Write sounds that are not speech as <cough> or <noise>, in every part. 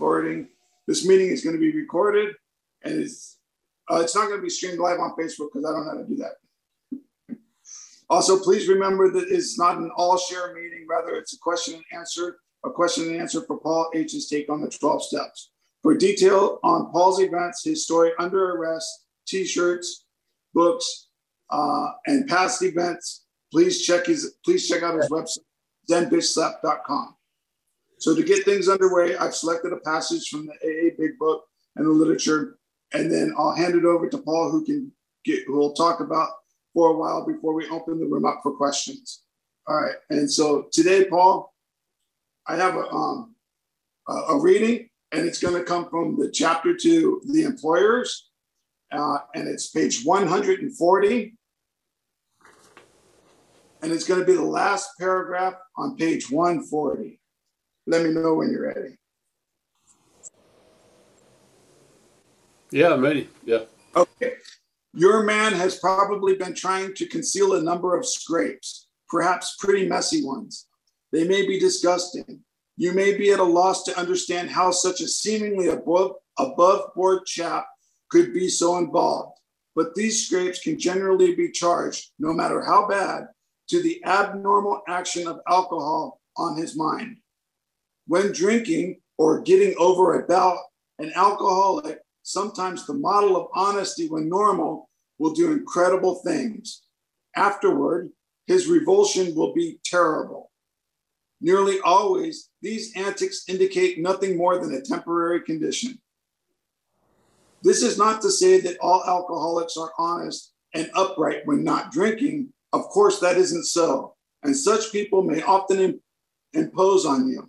recording. This meeting is going to be recorded and it's uh, it's not going to be streamed live on Facebook because I don't know how to do that. also, please remember that it's not an all share meeting, rather, it's a question and answer, a question and answer for Paul H's take on the 12 steps. For detail on Paul's events, his story under arrest, t shirts, books, uh, and past events, please check his please check out his website, zenbitchslap.com. So to get things underway, I've selected a passage from the AA Big Book and the literature, and then I'll hand it over to Paul, who can get who will talk about for a while before we open the room up for questions. All right, and so today, Paul, I have a um, a reading, and it's going to come from the chapter to the employers, uh, and it's page 140 and it's going to be the last paragraph on page 140. Let me know when you're ready. Yeah, I'm ready. Yeah. Okay. Your man has probably been trying to conceal a number of scrapes, perhaps pretty messy ones. They may be disgusting. You may be at a loss to understand how such a seemingly above, above board chap could be so involved. But these scrapes can generally be charged, no matter how bad, to the abnormal action of alcohol on his mind. When drinking or getting over a bout, an alcoholic, sometimes the model of honesty when normal, will do incredible things. Afterward, his revulsion will be terrible. Nearly always, these antics indicate nothing more than a temporary condition. This is not to say that all alcoholics are honest and upright when not drinking, of course, that isn't so, and such people may often impose on you.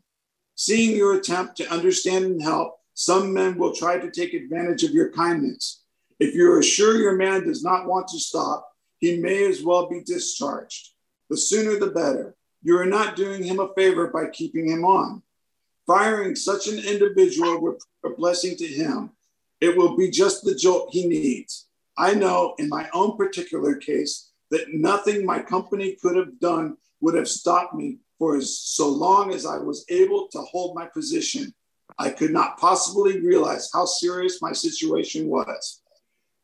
Seeing your attempt to understand and help, some men will try to take advantage of your kindness. If you are sure your man does not want to stop, he may as well be discharged. The sooner the better. You are not doing him a favor by keeping him on. Firing such an individual be a blessing to him. It will be just the jolt he needs. I know in my own particular case, that nothing my company could have done would have stopped me for as so long as I was able to hold my position. I could not possibly realize how serious my situation was.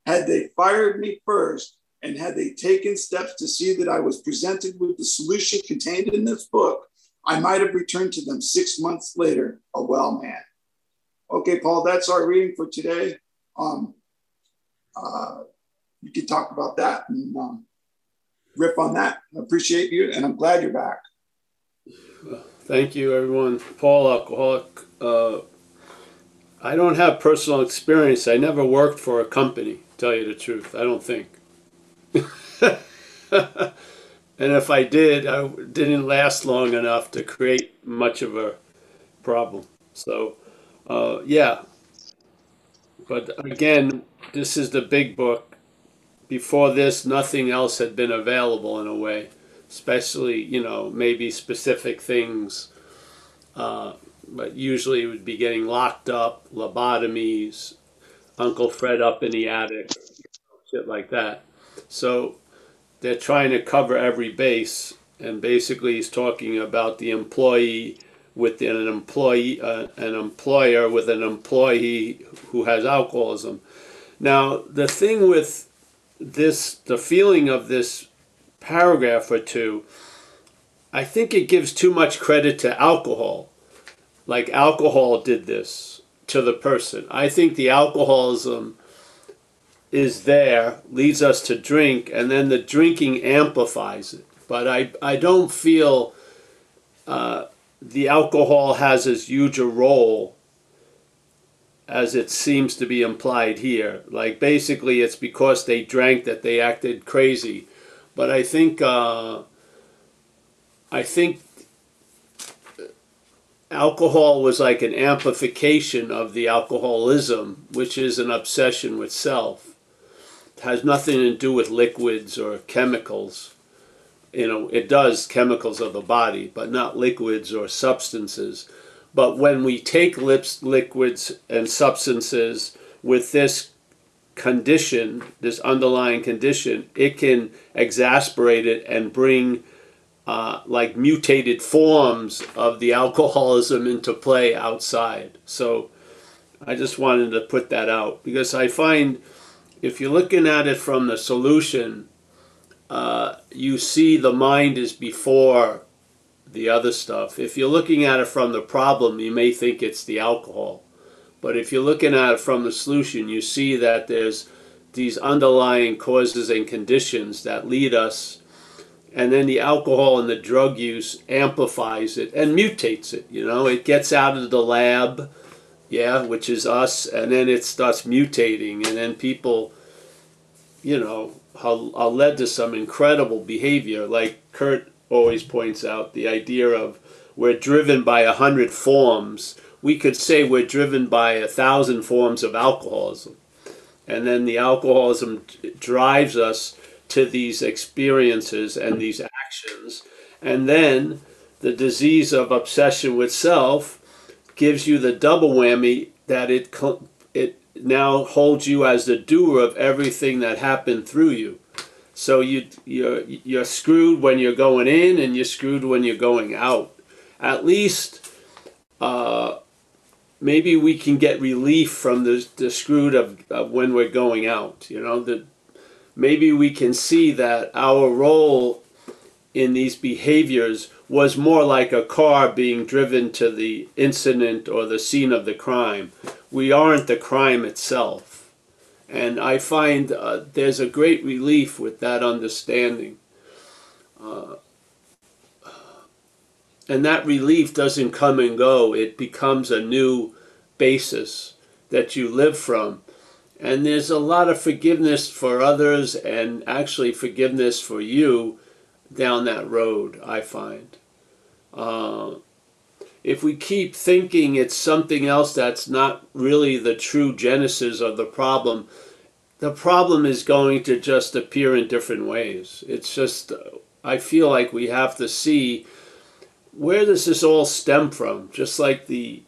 Had they fired me first and had they taken steps to see that I was presented with the solution contained in this book, I might have returned to them six months later, a well man. Okay, Paul, that's our reading for today. Um, uh, you can talk about that and um, riff on that. I appreciate you, and I'm glad you're back. Thank you, everyone. Paul, alcoholic. Uh, I don't have personal experience. I never worked for a company, tell you the truth. I don't think. <laughs> and if I did, I didn't last long enough to create much of a problem. So, uh, yeah. But again, this is the big book before this, nothing else had been available in a way, especially, you know, maybe specific things. Uh, but usually it would be getting locked up, lobotomies, Uncle Fred up in the attic, shit like that. So they're trying to cover every base, and basically he's talking about the employee with an employee, uh, an employer with an employee who has alcoholism. Now the thing with this the feeling of this paragraph or two i think it gives too much credit to alcohol like alcohol did this to the person i think the alcoholism is there leads us to drink and then the drinking amplifies it but i i don't feel uh, the alcohol has as huge a role as it seems to be implied here. Like basically, it's because they drank that they acted crazy. But I think uh, I think alcohol was like an amplification of the alcoholism, which is an obsession with self. It has nothing to do with liquids or chemicals. You know, it does chemicals of the body, but not liquids or substances. But when we take lips, liquids and substances with this condition, this underlying condition, it can exasperate it and bring uh, like mutated forms of the alcoholism into play outside. So I just wanted to put that out because I find if you're looking at it from the solution, uh, you see the mind is before the other stuff. If you're looking at it from the problem, you may think it's the alcohol. But if you're looking at it from the solution, you see that there's these underlying causes and conditions that lead us. And then the alcohol and the drug use amplifies it and mutates it. You know, it gets out of the lab, yeah, which is us, and then it starts mutating. And then people, you know, are, are led to some incredible behavior. Like Kurt always points out, the idea of we're driven by a hundred forms. We could say we're driven by a thousand forms of alcoholism. And then the alcoholism drives us to these experiences and these actions. And then the disease of obsession with self gives you the double whammy that it it now holds you as the doer of everything that happened through you. So you you're you're screwed when you're going in, and you're screwed when you're going out. At least, uh, maybe we can get relief from the the screwed of, of when we're going out. You know that maybe we can see that our role in these behaviors was more like a car being driven to the incident or the scene of the crime. We aren't the crime itself. And I find uh, there's a great relief with that understanding. Uh, and that relief doesn't come and go, it becomes a new basis that you live from. And there's a lot of forgiveness for others and actually forgiveness for you down that road, I find. Uh, if we keep thinking it's something else that's not really the true genesis of the problem, the problem is going to just appear in different ways. It's just, I feel like we have to see where does this all stem from? Just like the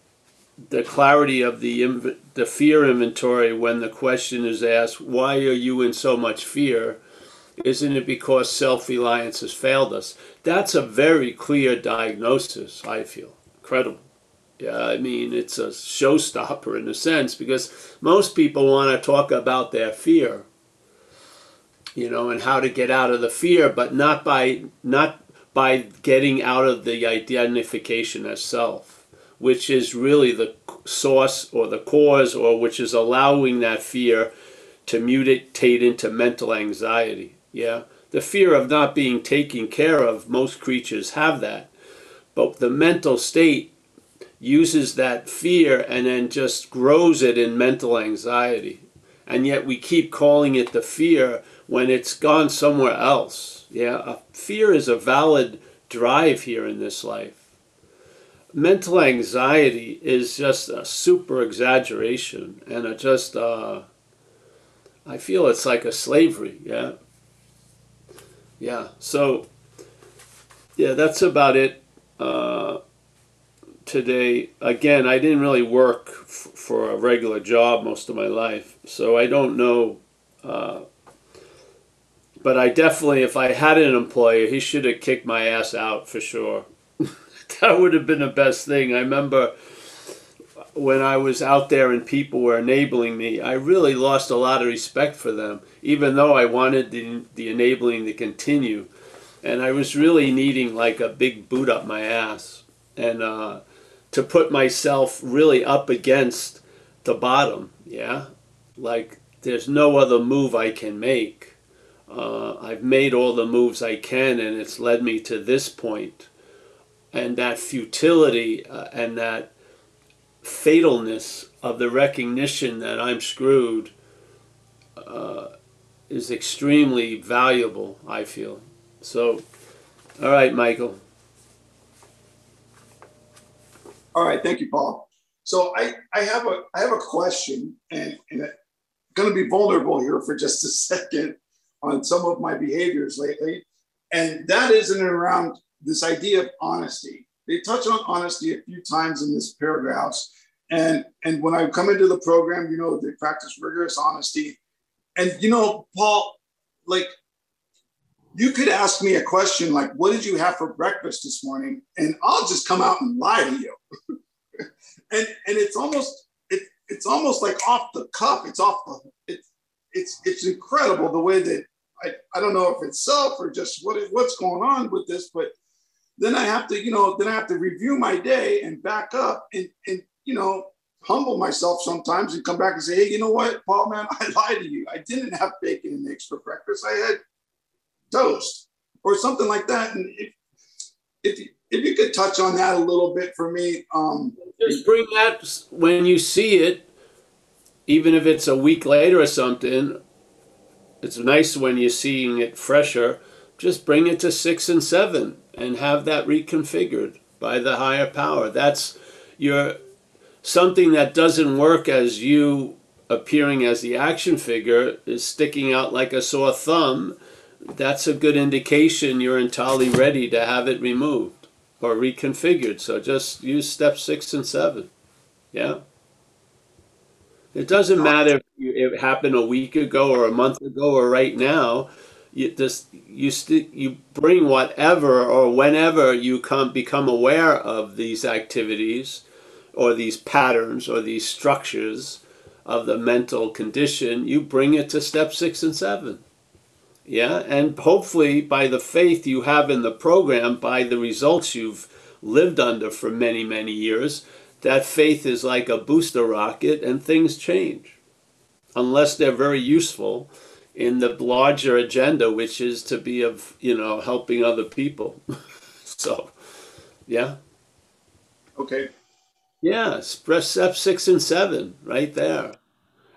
the clarity of the the fear inventory when the question is asked, why are you in so much fear? Isn't it because self reliance has failed us? That's a very clear diagnosis, I feel. Incredible. Yeah, I mean, it's a showstopper in a sense because most people want to talk about their fear, you know, and how to get out of the fear, but not by not by getting out of the identification as self, which is really the source or the cause, or which is allowing that fear to mutate into mental anxiety. Yeah. The fear of not being taken care of, most creatures have that. But the mental state uses that fear and then just grows it in mental anxiety. And yet we keep calling it the fear when it's gone somewhere else. Yeah. Fear is a valid drive here in this life. Mental anxiety is just a super exaggeration and a just, uh, I feel it's like a slavery. Yeah yeah, so yeah, that's about it uh, today. Again, I didn't really work f- for a regular job most of my life, so I don't know. Uh, but I definitely, if I had an employer, he should have kicked my ass out for sure. <laughs> that would have been the best thing. I remember when I was out there and people were enabling me, I really lost a lot of respect for them, even though I wanted the, the enabling to continue. And I was really needing like a big boot up my ass and uh, to put myself really up against the bottom. Yeah. Like there's no other move I can make. Uh, I've made all the moves I can and it's led me to this point. And that futility uh, and that fatalness of the recognition that I'm screwed uh, is extremely valuable, I feel. So, all right, Michael. All right, thank you, Paul. So I, I have a I have a question, and, and I'm going to be vulnerable here for just a second on some of my behaviors lately, and that is in and around this idea of honesty. They touch on honesty a few times in this paragraphs. And, and when I come into the program, you know, they practice rigorous honesty. And, you know, Paul, like, you could ask me a question like, what did you have for breakfast this morning? And I'll just come out and lie to you. <laughs> and, and it's almost, it, it's almost like off the cuff. It's off the it's it's it's incredible the way that I, I don't know if it's self or just what what's going on with this, but then I have to, you know, then I have to review my day and back up and and you know, humble myself sometimes and come back and say, hey, you know what, Paul, man, <laughs> I lied to you. I didn't have bacon and eggs for breakfast. I had toast or something like that. And if if you, if you could touch on that a little bit for me, um, just bring that when you see it, even if it's a week later or something. It's nice when you're seeing it fresher. Just bring it to six and seven and have that reconfigured by the higher power. That's your something that doesn't work as you appearing as the action figure is sticking out like a sore thumb. That's a good indication you're entirely ready to have it removed or reconfigured. So just use step six and seven. Yeah. It doesn't matter if it happened a week ago or a month ago or right now. You just you st- you bring whatever or whenever you come become aware of these activities or these patterns or these structures of the mental condition, you bring it to step six and seven. Yeah, and hopefully by the faith you have in the program, by the results you've lived under for many, many years, that faith is like a booster rocket and things change. Unless they're very useful in the larger agenda, which is to be of, you know, helping other people. <laughs> so, yeah. Okay. Yeah, press step six and seven right there.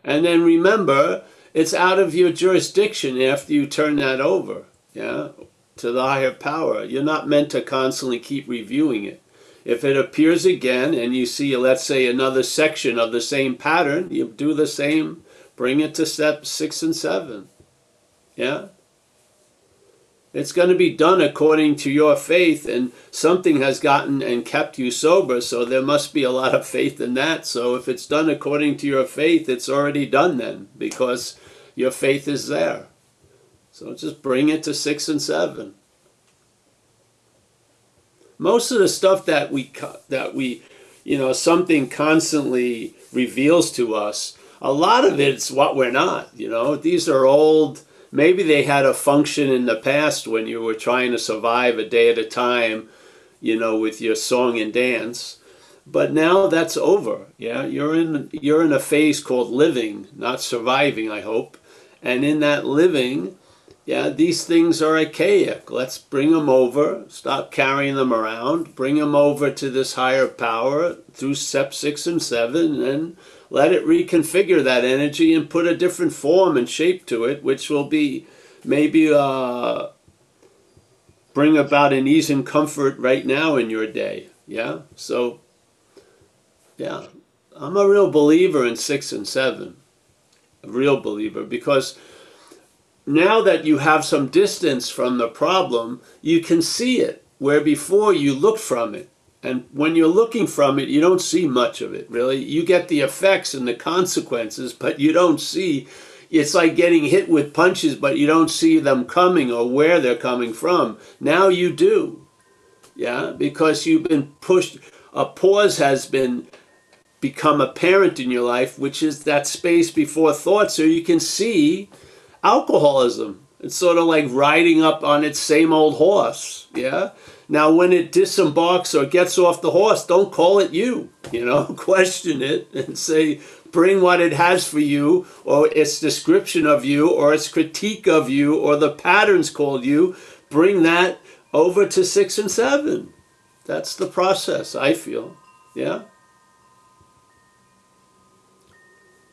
And then remember, it's out of your jurisdiction after you turn that over, yeah, to the higher power. You're not meant to constantly keep reviewing it. If it appears again and you see, let's say, another section of the same pattern, you do the same, bring it to step six and seven. Yeah? It's going to be done according to your faith, and something has gotten and kept you sober, so there must be a lot of faith in that. So if it's done according to your faith, it's already done then, because your faith is there. So just bring it to six and seven. Most of the stuff that we that we, you know, something constantly reveals to us. A lot of it's what we're not. You know, these are old maybe they had a function in the past when you were trying to survive a day at a time, you know, with your song and dance. But now that's over. Yeah, you're in you're in a phase called living, not surviving. I hope, and in that living, yeah, these things are archaic. Let's bring them over. Stop carrying them around. Bring them over to this higher power through step six and seven, and let it reconfigure that energy and put a different form and shape to it, which will be maybe uh, bring about an ease and comfort right now in your day. Yeah? So, yeah, I'm a real believer in six and seven. A real believer because now that you have some distance from the problem, you can see it where before you looked from it. And when you're looking from it, you don't see much of it, really. You get the effects and the consequences, but you don't see. It's like getting hit with punches, but you don't see them coming or where they're coming from. Now you do. Yeah, because you've been pushed. A pause has been become apparent in your life, which is that space before thought, so you can see alcoholism. It's sort of like riding up on its same old horse. Yeah now, when it disembarks or gets off the horse, don't call it you. <laughs> You know, question it and say, bring what it has for you, or its description of you, or its critique of you, or the patterns called you. Bring that over to six and seven. That's the process, I feel. Yeah?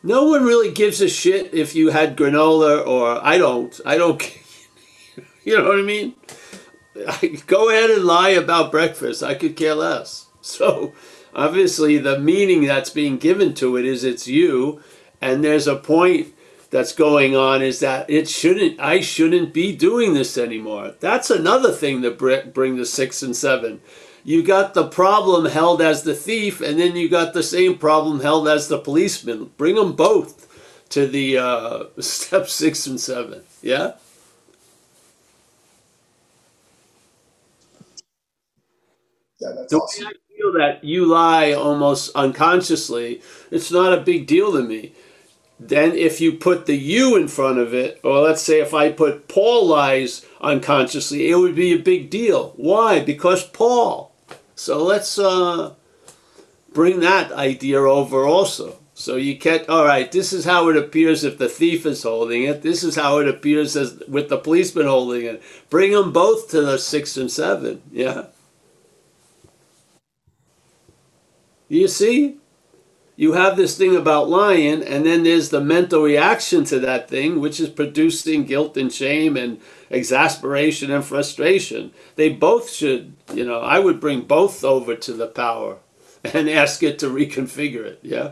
No one really gives a shit if you had granola or I don't. I don't. <laughs> You know what I mean? go ahead and lie about breakfast. I could care less. <laughs> So obviously the meaning that's being given to it is it's you and there's a point that's going on is that it shouldn't I shouldn't be doing this anymore. That's another thing that bring the 6 and 7. You got the problem held as the thief and then you got the same problem held as the policeman. Bring them both to the uh, <laughs> step 6 and 7. Yeah? Yeah, that's awesome. feel that you lie almost unconsciously, it's not a big deal to me. Then if you put the you in front of it, or let's say if I put Paul lies unconsciously, it would be a big deal. Why? Because Paul. So let's uh, bring that idea over also. So you get all right. This is how it appears if the thief is holding it. This is how it appears as with the policeman holding it. Bring them both to the six and seven. Yeah. You see, you have this thing about lying, and then there's the mental reaction to that thing, which is producing guilt and shame and exasperation and frustration. They both should, you know, I would bring both over to the power <laughs> and ask it to reconfigure it. Yeah.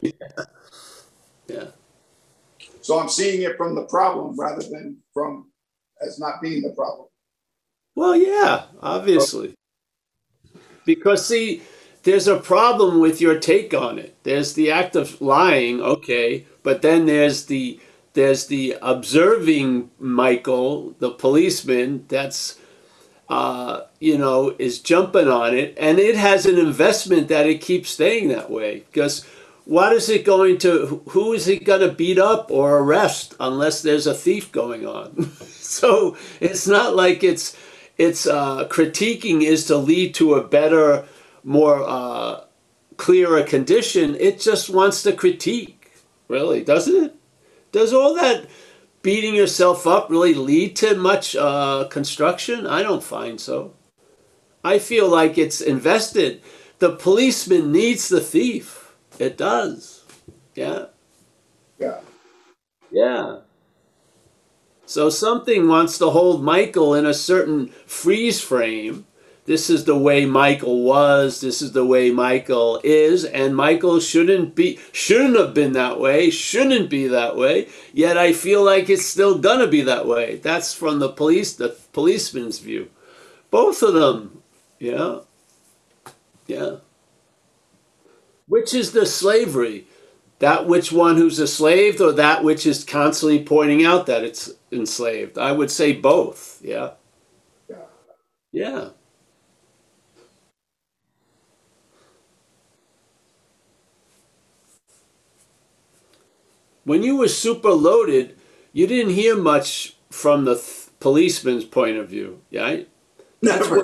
Yeah. <laughs> Yeah. So I'm seeing it from the problem rather than from as not being the problem. Well, yeah, obviously. Because, see, there's a problem with your take on it. There's the act of lying, okay, but then there's the there's the observing Michael, the policeman, that's uh, you know, is jumping on it, and it has an investment that it keeps staying that way because what is it going to who is it going to beat up or arrest unless there's a thief going on <laughs> so it's not like it's it's uh, critiquing is to lead to a better more uh, clearer condition it just wants to critique really doesn't it does all that beating yourself up really lead to much uh, construction i don't find so i feel like it's invested the policeman needs the thief it does. Yeah. Yeah. Yeah. So something wants to hold Michael in a certain freeze frame. This is the way Michael was, this is the way Michael is, and Michael shouldn't be shouldn't have been that way, shouldn't be that way, yet I feel like it's still gonna be that way. That's from the police the policeman's view. Both of them. Yeah. Yeah. Which is the slavery? That which one who's enslaved or that which is constantly pointing out that it's enslaved? I would say both. Yeah. Yeah. When you were super loaded, you didn't hear much from the th- policeman's point of view, right? That's Never. what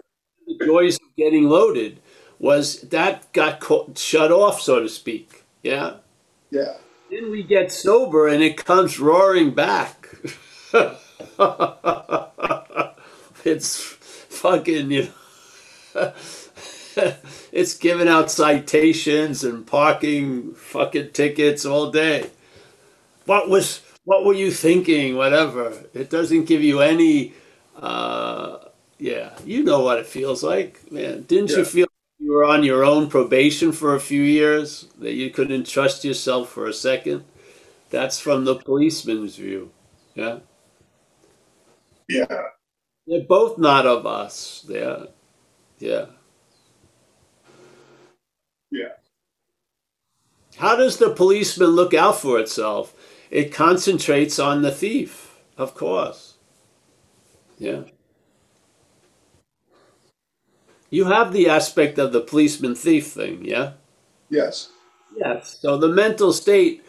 the joys of getting loaded was that got co- shut off, so to speak. Yeah. Yeah. Then we get sober and it comes roaring back. <laughs> it's fucking, you know, <laughs> it's giving out citations and parking fucking tickets all day. What was, what were you thinking? Whatever. It doesn't give you any, uh, yeah, you know what it feels like, man. Didn't you Yeah. feel you were on your own probation for a few years, that you couldn't trust yourself for a second? That's from the policeman's view. Yeah. Yeah. They're both not of us. Yeah. Yeah. Yeah. How does the policeman look out for itself? It concentrates on the thief, of course. Yeah. You have the aspect of the policeman thief thing, yeah? Yes. Yes. So the mental state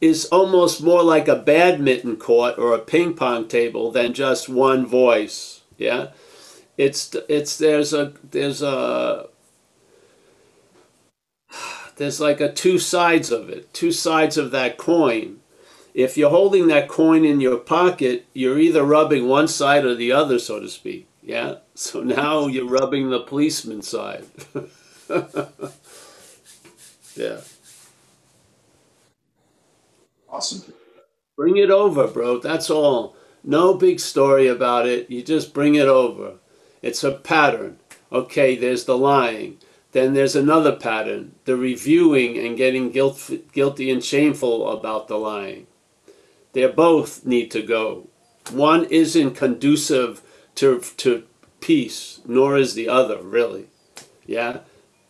is almost more like a badminton court or a ping pong table than just one voice. Yeah. It's it's there's a there's a there's like a two sides of it, two sides of that coin. If you're holding that coin in your pocket, you're either rubbing one side or the other, so to speak. Yeah. So now you're rubbing the policeman side. <laughs> yeah. Awesome. Bring it over, bro. That's all. No big story about it. You just bring it over. It's a pattern. Okay, there's the lying. Then there's another pattern the reviewing and getting guilt, guilty and shameful about the lying. They both need to go. One isn't conducive to, to peace, nor is the other, really. Yeah?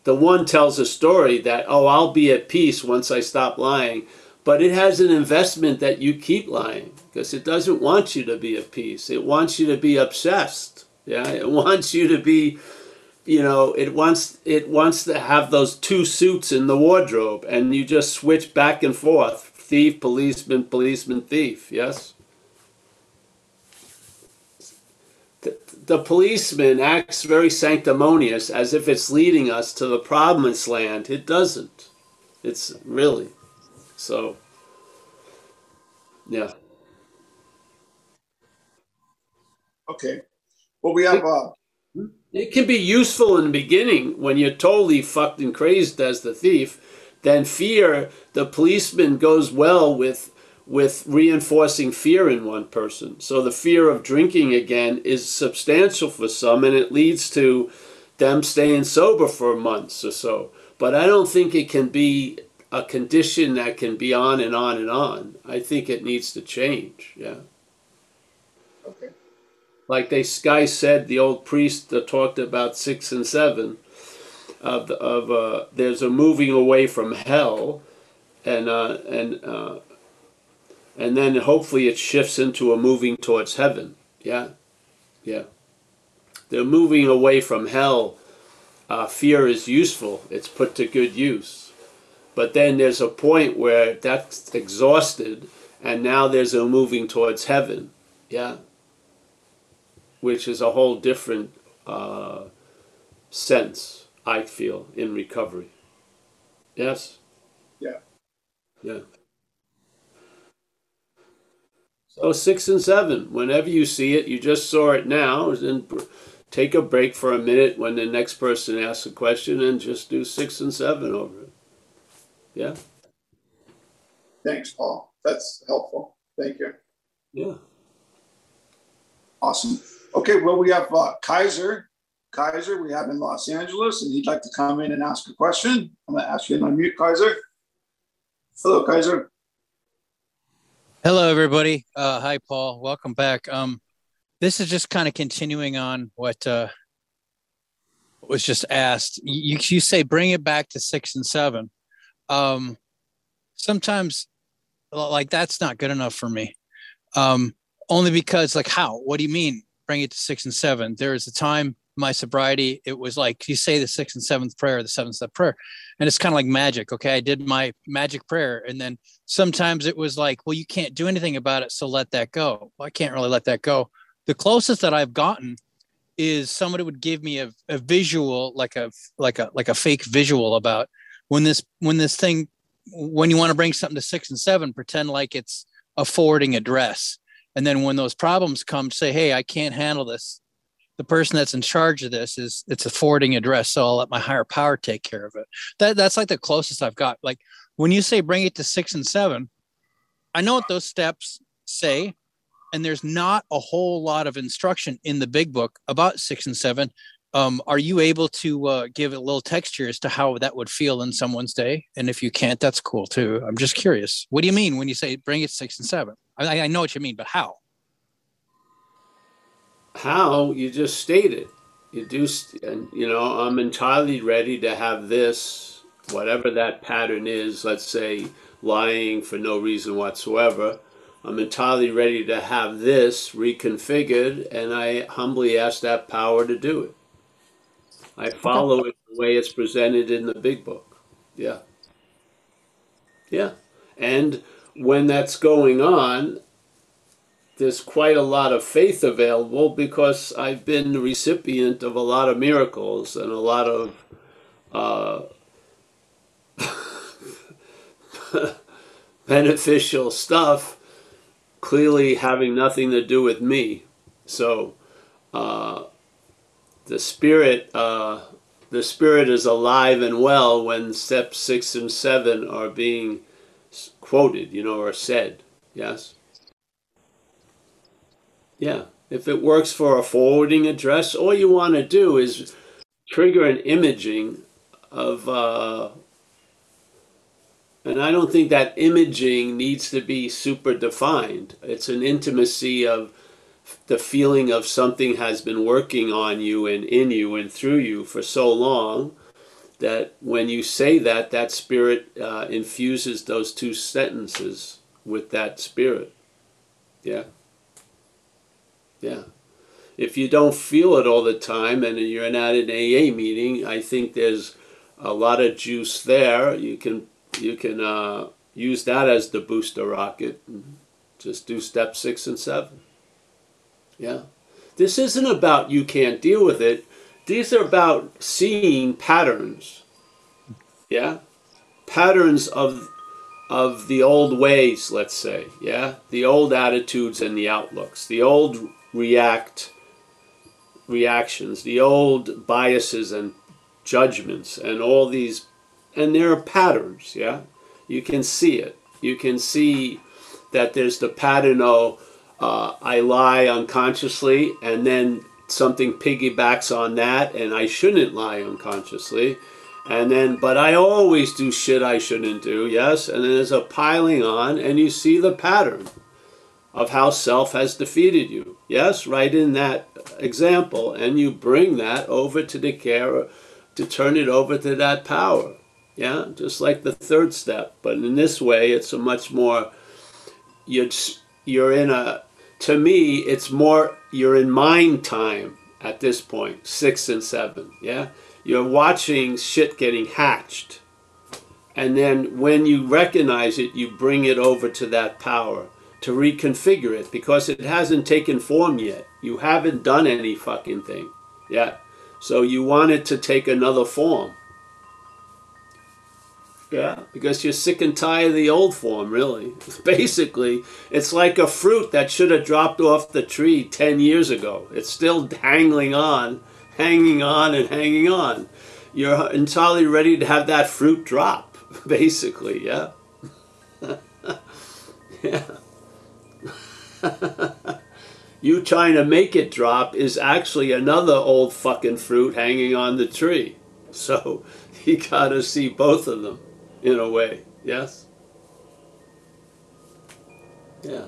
The one tells a story that, oh, I'll be at peace once I stop lying but it has an investment that you keep lying because it doesn't want you to be at peace. It wants you to be obsessed. Yeah, it <laughs> wants you to be you know, it wants it wants to have those two suits in the wardrobe, and you just switch back and forth: thief, policeman, policeman, thief. Yes. The, the policeman acts very sanctimonious, as if it's leading us to the promised land. It doesn't. It's really so. Yeah. Okay. Well, we have. Uh, It can be useful in the beginning when you're totally fucked and crazed as the thief. Then fear, the policeman goes well with with reinforcing fear in one person. So the fear of drinking again is substantial for some, and it leads to them staying sober for months or so. But I don't think it can be a condition that can be on and on and on. I think it needs to change. Yeah. okay. like they guy said, the old priest that talked about six and seven, of the, of uh, there's a moving away from hell, and uh, and uh, and then hopefully it shifts into a moving towards heaven. Yeah, yeah. They're moving away from hell. Uh, fear is useful; it's put to good use. But then there's a point where that's exhausted, and now there's a moving towards heaven. Yeah which is a whole different uh, sense, I feel, in recovery. Yes? Yeah. Yeah. So six and seven, whenever you see it, you just saw it now, and take a break for a minute when the next person asks a question and just do six and seven over it. Yeah? Thanks, Paul. That's helpful. Thank you. Yeah. Awesome. Okay, well, we have uh, Kaiser. Kaiser, we have in Los Angeles, and he'd like to come in and ask a question. I'm going to ask you to unmute, Kaiser. Hello, Kaiser. Hello, everybody. Uh, hi, Paul. Welcome back. Um, this is just kind of continuing on what uh, was just asked. You, you say bring it back to six and seven. Um, sometimes, like that's not good enough for me. Um, only because, like, how? What do you mean? Bring it to six and seven. There is a time my sobriety. It was like you say the sixth and seventh prayer, the seventh step prayer, and it's kind of like magic. Okay, I did my magic prayer, and then sometimes it was like, well, you can't do anything about it, so let that go. Well, I can't really let that go. The closest that I've gotten is somebody would give me a, a visual, like a like a like a fake visual about when this when this thing when you want to bring something to six and seven, pretend like it's a forwarding address. And then when those problems come, say, hey, I can't handle this. The person that's in charge of this is it's a forwarding address, so I'll let my higher power take care of it. That that's like the closest I've got. Like when you say bring it to six and seven, I know what those steps say, and there's not a whole lot of instruction in the big book about six and seven. Um, are you able to uh, give a little texture as to how that would feel in someone's day? And if you can't, that's cool too. I'm just curious. What do you mean when you say bring it six and seven? I, I know what you mean, but how? How you just stated. You do st- and you know i'm entirely ready to have this whatever that pattern is let's say lying for no reason whatsoever. I'm entirely ready to have this reconfigured and i humbly ask that power to do it. I follow it the way it's presented in the big book. Yeah. Yeah. And when that's going on there's quite a lot of faith available because I've been the recipient of a lot of miracles and a lot of uh, <laughs> beneficial stuff, clearly having nothing to do with me. So uh, the spirit, uh, the spirit is alive and well when steps six and seven are being quoted, you know, or said. Yes. Yeah. If it works for a forwarding address, all you want to do is trigger an imaging of, uh, and I don't think that imaging needs to be super defined. It's an intimacy of the feeling of something has been working on you and in you and through you for so long that when you say that, that spirit uh, infuses those two sentences with that spirit. Yeah. Yeah. if you don't feel it all the time and you're not at an AA meeting, I think there's a lot of juice there. You can you can uh, use that as the booster rocket. Just do step six and seven. Yeah. This isn't about you can't deal with it. These are about seeing patterns. Yeah? Patterns of of the old ways, let's say, yeah? The old attitudes and the outlooks, the old react reactions, the old biases and judgments and all these and there are patterns, yeah? You can see it. You can see that there's the pattern of uh, I lie unconsciously and then something piggybacks on that and I shouldn't lie unconsciously. And then, but I always do shit I shouldn't do, yes? And then there's a piling on and you see the pattern of how self has defeated you. Yes, right in that example. And you bring that over to the care to turn it over to that power. Yeah, just like the third step. But in this way, it's a much more, you're, you're in a, to me, it's more, you're in mind time at this point, six and seven. Yeah, you're watching shit getting hatched. And then when you recognize it, you bring it over to that power to reconfigure it because it hasn't taken form yet. You haven't done any fucking thing yet. So you want it to take another form. Yeah, because you're sick and tired of the old form, really. <laughs> Basically, it's like a fruit that should have dropped off the tree 10 years ago. It's still dangling on, hanging on, and hanging on. You're entirely ready to have that fruit drop, <laughs> basically, yeah? <laughs> yeah. <laughs> you trying to make it drop is actually another old fucking fruit hanging on the tree. So <laughs> you gotta see both of them in a way. Yes? Yeah.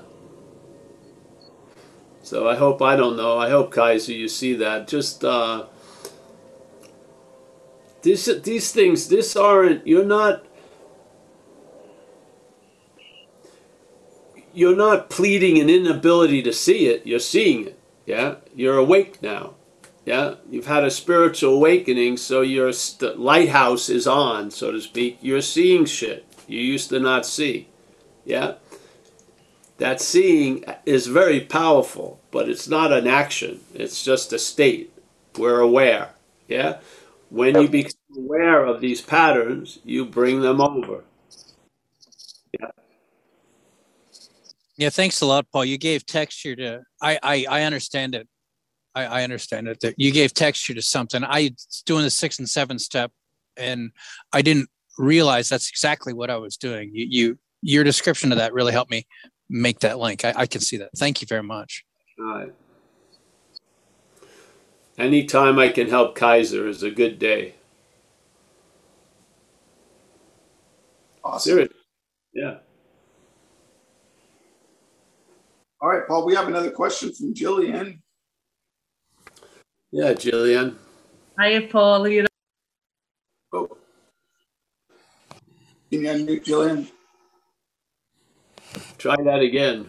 So I hope, I don't know, I hope, Kaiser, you see that. Just, uh, these, these things, this aren't, you're not, you're not pleading an inability to see it, you're seeing it. Yeah? You're awake now. Yeah, you've had a spiritual awakening, so your lighthouse is on, so to speak. You're seeing shit you used to not see. Yeah, that seeing is very powerful, but it's not an action. It's just a state. We're aware. Yeah, when you become aware of these patterns, you bring them over. Yeah. Yeah, thanks a lot, Paul. You gave texture to I I, I understand it I, I understand it. That you gave texture to something. I was doing the six and seven step, and I didn't realize that's exactly what I was doing. You, you your description of that really helped me make that link. I, I can see that. Thank you very much. All right. Anytime I can help Kaiser is a good day. Awesome. Seriously. Yeah. All right, Paul, we have another question from Jillian. Yeah, Jillian. Hi, Paul. You know- oh. Can you unmute Jillian? Try that again.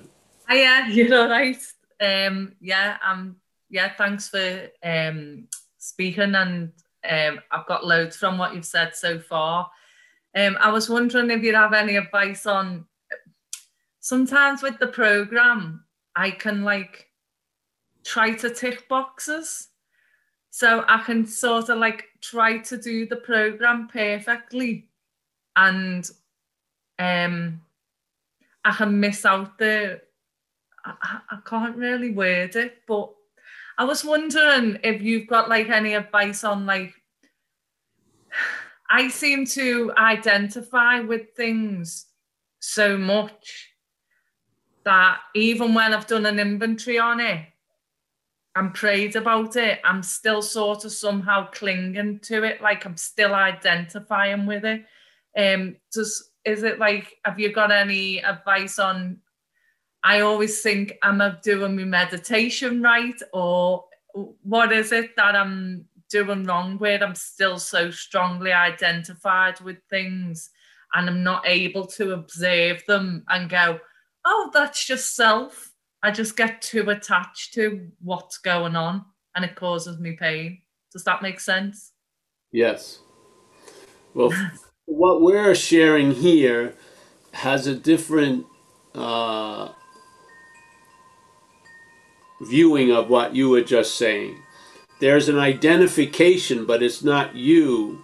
Hiya, <laughs> you're all right. Um, yeah, um, yeah, thanks for um, speaking and um, I've got loads from what you've said so far. Um, I was wondering if you'd have any advice on sometimes with the program, I can like try to tick boxes. So I can sort of like try to do the program perfectly and um I can miss out the I, I can't really word it, but I was wondering if you've got like any advice on like <sighs> I seem to identify with things so much that even when I've done an inventory on it, and prayed about it, I'm still sort of somehow clinging to it, like I'm still identifying with it. Um, does is it like have you got any advice on? I always think am I doing my meditation right, or what is it that I'm doing wrong with? I'm still so strongly identified with things, and I'm not able to observe them and go, "Oh, that's just self." I just get too attached to what's going on and it causes me pain. Does that make sense? Yes. Well, <laughs> what we're sharing here has a different uh, viewing of what you were just saying. There's an identification, but it's not you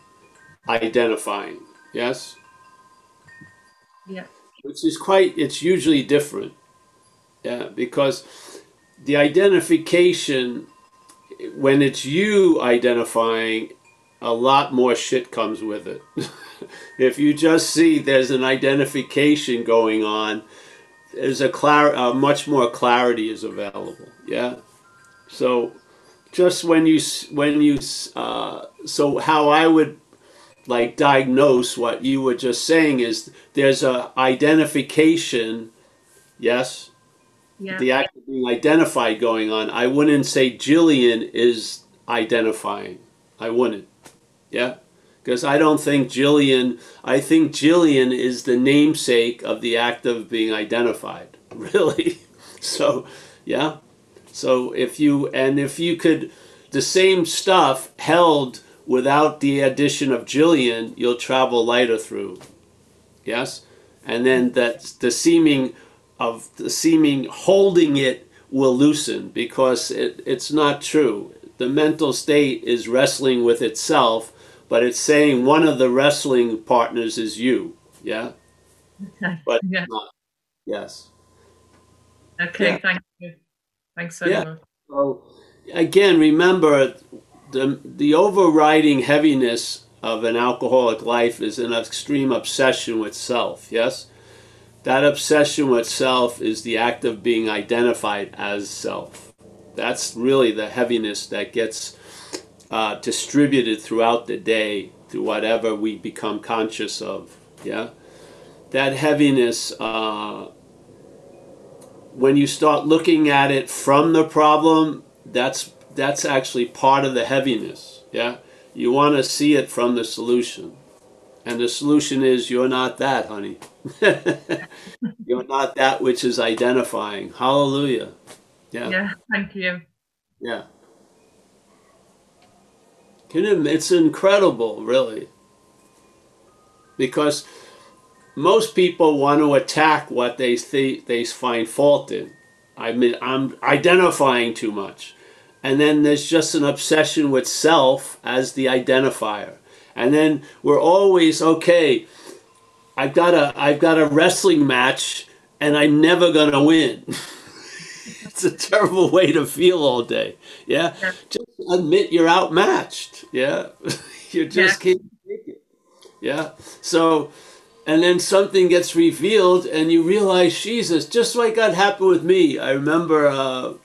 identifying. Yes? Yeah. Which is quite, it's usually different. Yeah, because the identification, when it's you identifying, a lot more shit comes with it. <laughs> if you just see there's an identification going on, there's a clar- uh, much more clarity is available. Yeah. So, just when you when you uh, so how I would like diagnose what you were just saying is there's a identification. Yes. Yeah. The act of being identified going on. I wouldn't say Jillian is identifying. I wouldn't. Yeah because I don't think Jillian, I think Jillian is the namesake of the act of being identified, <laughs> really. So, yeah. So if you, and if you could, the same stuff held without the addition of Jillian, you'll travel lighter through. Yes? And then that the seeming of the seeming holding it will loosen because it, it's not true. The mental state is wrestling with itself but it's saying one of the wrestling partners is you. Yeah. <laughs> But yeah. Yes. Okay. Yeah. Thank you. Thanks so Yeah. much. So again, remember the the overriding heaviness of an alcoholic life is an extreme obsession with self. Yes. That obsession with self is the act of being identified as self. That's really the heaviness that gets uh, distributed throughout the day through whatever we become conscious of. Yeah, that heaviness. Uh, when you start looking at it from the problem, that's that's actually part of the heaviness. Yeah, you want to see it from the solution, and the solution is you're not that, honey. <laughs> you're not that which is identifying. Hallelujah. Yeah. Yeah. Thank you. Yeah. It's incredible, really. Because most people want to attack what they think they find fault in. I mean, I'm identifying too much. And then there's just an obsession with self as the identifier. And then we're always okay. I've got a I've got a wrestling match and I'm never gonna win. <laughs> it's a terrible way to feel all day. Yeah, Yeah. just admit you're outmatched. Yeah, <laughs> you just Yeah. can't take it. Yeah, so and then something gets revealed and you realize Jesus, just like that happened with me. I remember, uh,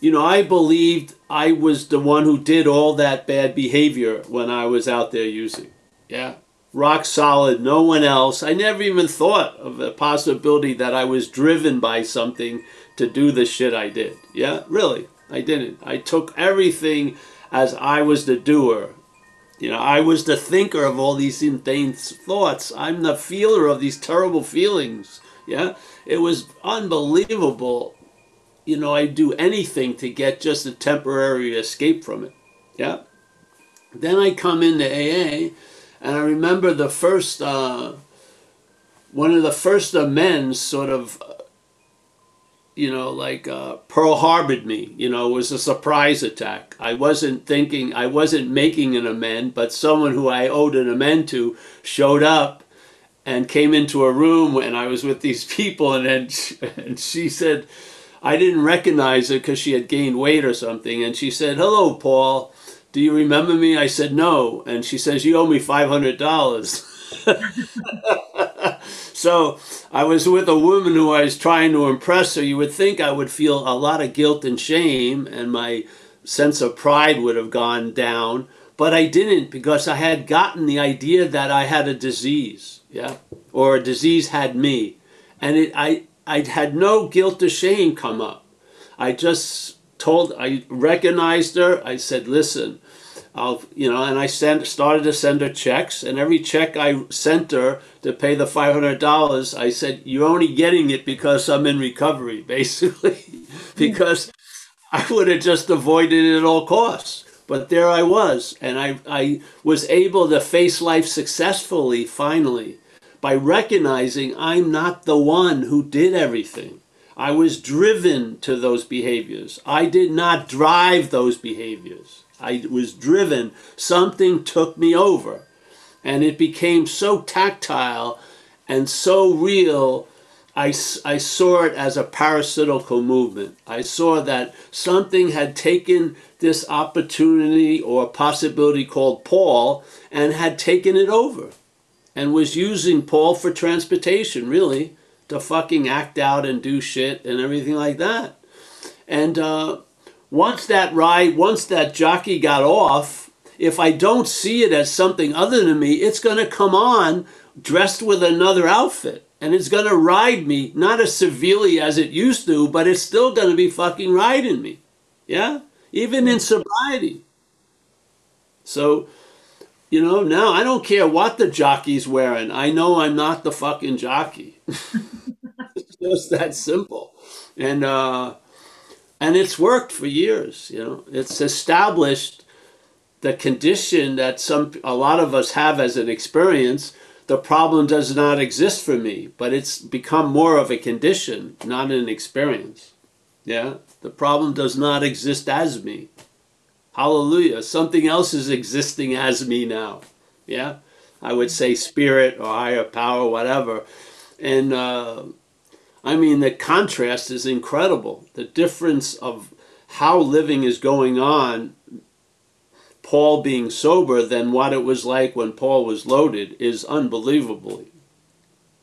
you know, I believed I was the one who did all that bad behavior when I was out there using. Yeah. Rock solid, no one else. I never even thought of the possibility that I was driven by something to do the shit I did. Yeah, really. I didn't. I took everything as I was the doer. You know, I was the thinker of all these insane thoughts. I'm the feeler of these terrible feelings. Yeah, it was unbelievable. You know, I'd do anything to get just a temporary escape from it. Yeah. Then I come into AA, and I remember the first, uh, one of the first amends sort of you know, like uh, Pearl Harbored me. You know, it was a surprise attack. I wasn't thinking, I wasn't making an amend, but someone who I owed an amend to showed up and came into a room and I was with these <laughs> people, and then and she said, I didn't recognize her because she had gained weight or something, and she said, "Hello, Paul. Do you remember me?" I said, "No," and she says, "You owe me five hundred dollars." <laughs> so I was with a woman who I was trying to impress her. You would think I would feel a lot of guilt and shame, and my sense of pride would have gone down, but I didn't because I had gotten the idea that I had a disease, yeah, or a disease had me, and it I I had no guilt or shame come up. I just told I recognized her. I said, "Listen." I'll, you know, and I sent started to send her checks, and every check I sent her to pay the five hundred dollars, I said, "You're only getting it because I'm in recovery, <laughs> basically, because I would have just avoided it at all costs." But there I was, and I I was able to face life successfully finally by recognizing I'm not the one who did everything. I was driven to those behaviors. I did not drive those behaviors. I was driven. Something took me over. And it became so tactile and so real. I, I saw it as a parasitical movement. I saw that something had taken this opportunity or possibility called Paul and had taken it over and was using Paul for transportation, really, to fucking act out and do shit and everything like that. And uh, once that ride, once that jockey got off, if I don't see it as something other than me, it's going to come on dressed with another outfit. And it's going to ride me, not as severely as it used to, but it's still going to be fucking riding me. Yeah? Even in sobriety. So, you know, now I don't care what the jockey's wearing. I know I'm not the fucking jockey. <laughs> it's just that simple. And, uh, and it's worked for years. You know, it's established the condition that some a lot of us have as an experience. The problem does not exist for me, but it's become more of a condition, not an experience. Yeah, the problem does not exist as me. Hallelujah. Something else is existing as me now. Yeah, I would say spirit or higher power, whatever. And uh, I mean, the contrast is incredible. The difference of how living is going on, Paul being sober, than what it was like when Paul was loaded is unbelievably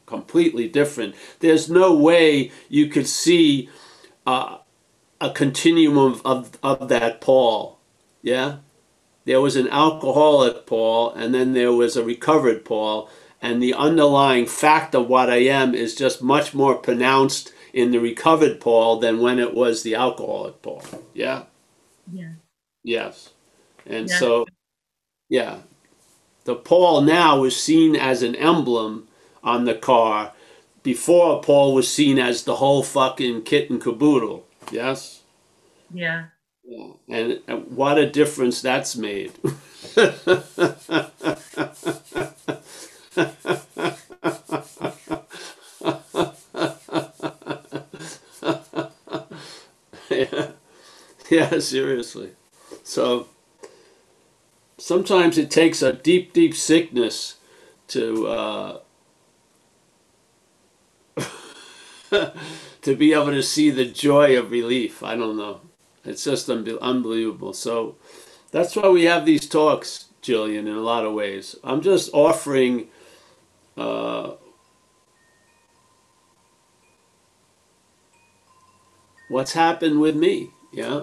completely different. There's no way you could see uh, a continuum of, of, of that Paul. Yeah? There was an alcoholic Paul, and then there was a recovered Paul, and the underlying fact of what I am is just much more pronounced in the recovered Paul than when it was the alcoholic Paul. Yeah? Yeah. Yes. And yeah. so, yeah, the Paul now is seen as an emblem on the car. Before, Paul was seen as the whole fucking kit and caboodle. Yes? Yeah. Yeah. And, what a difference that's made. yeah. <laughs> yeah, seriously. So sometimes it takes a deep, deep sickness to uh, <laughs> to be able to see the joy of relief. I don't know. It's just unbelievable. So that's why we have these talks, Jillian, in a lot of ways. I'm just offering uh, what's happened with me. Yeah,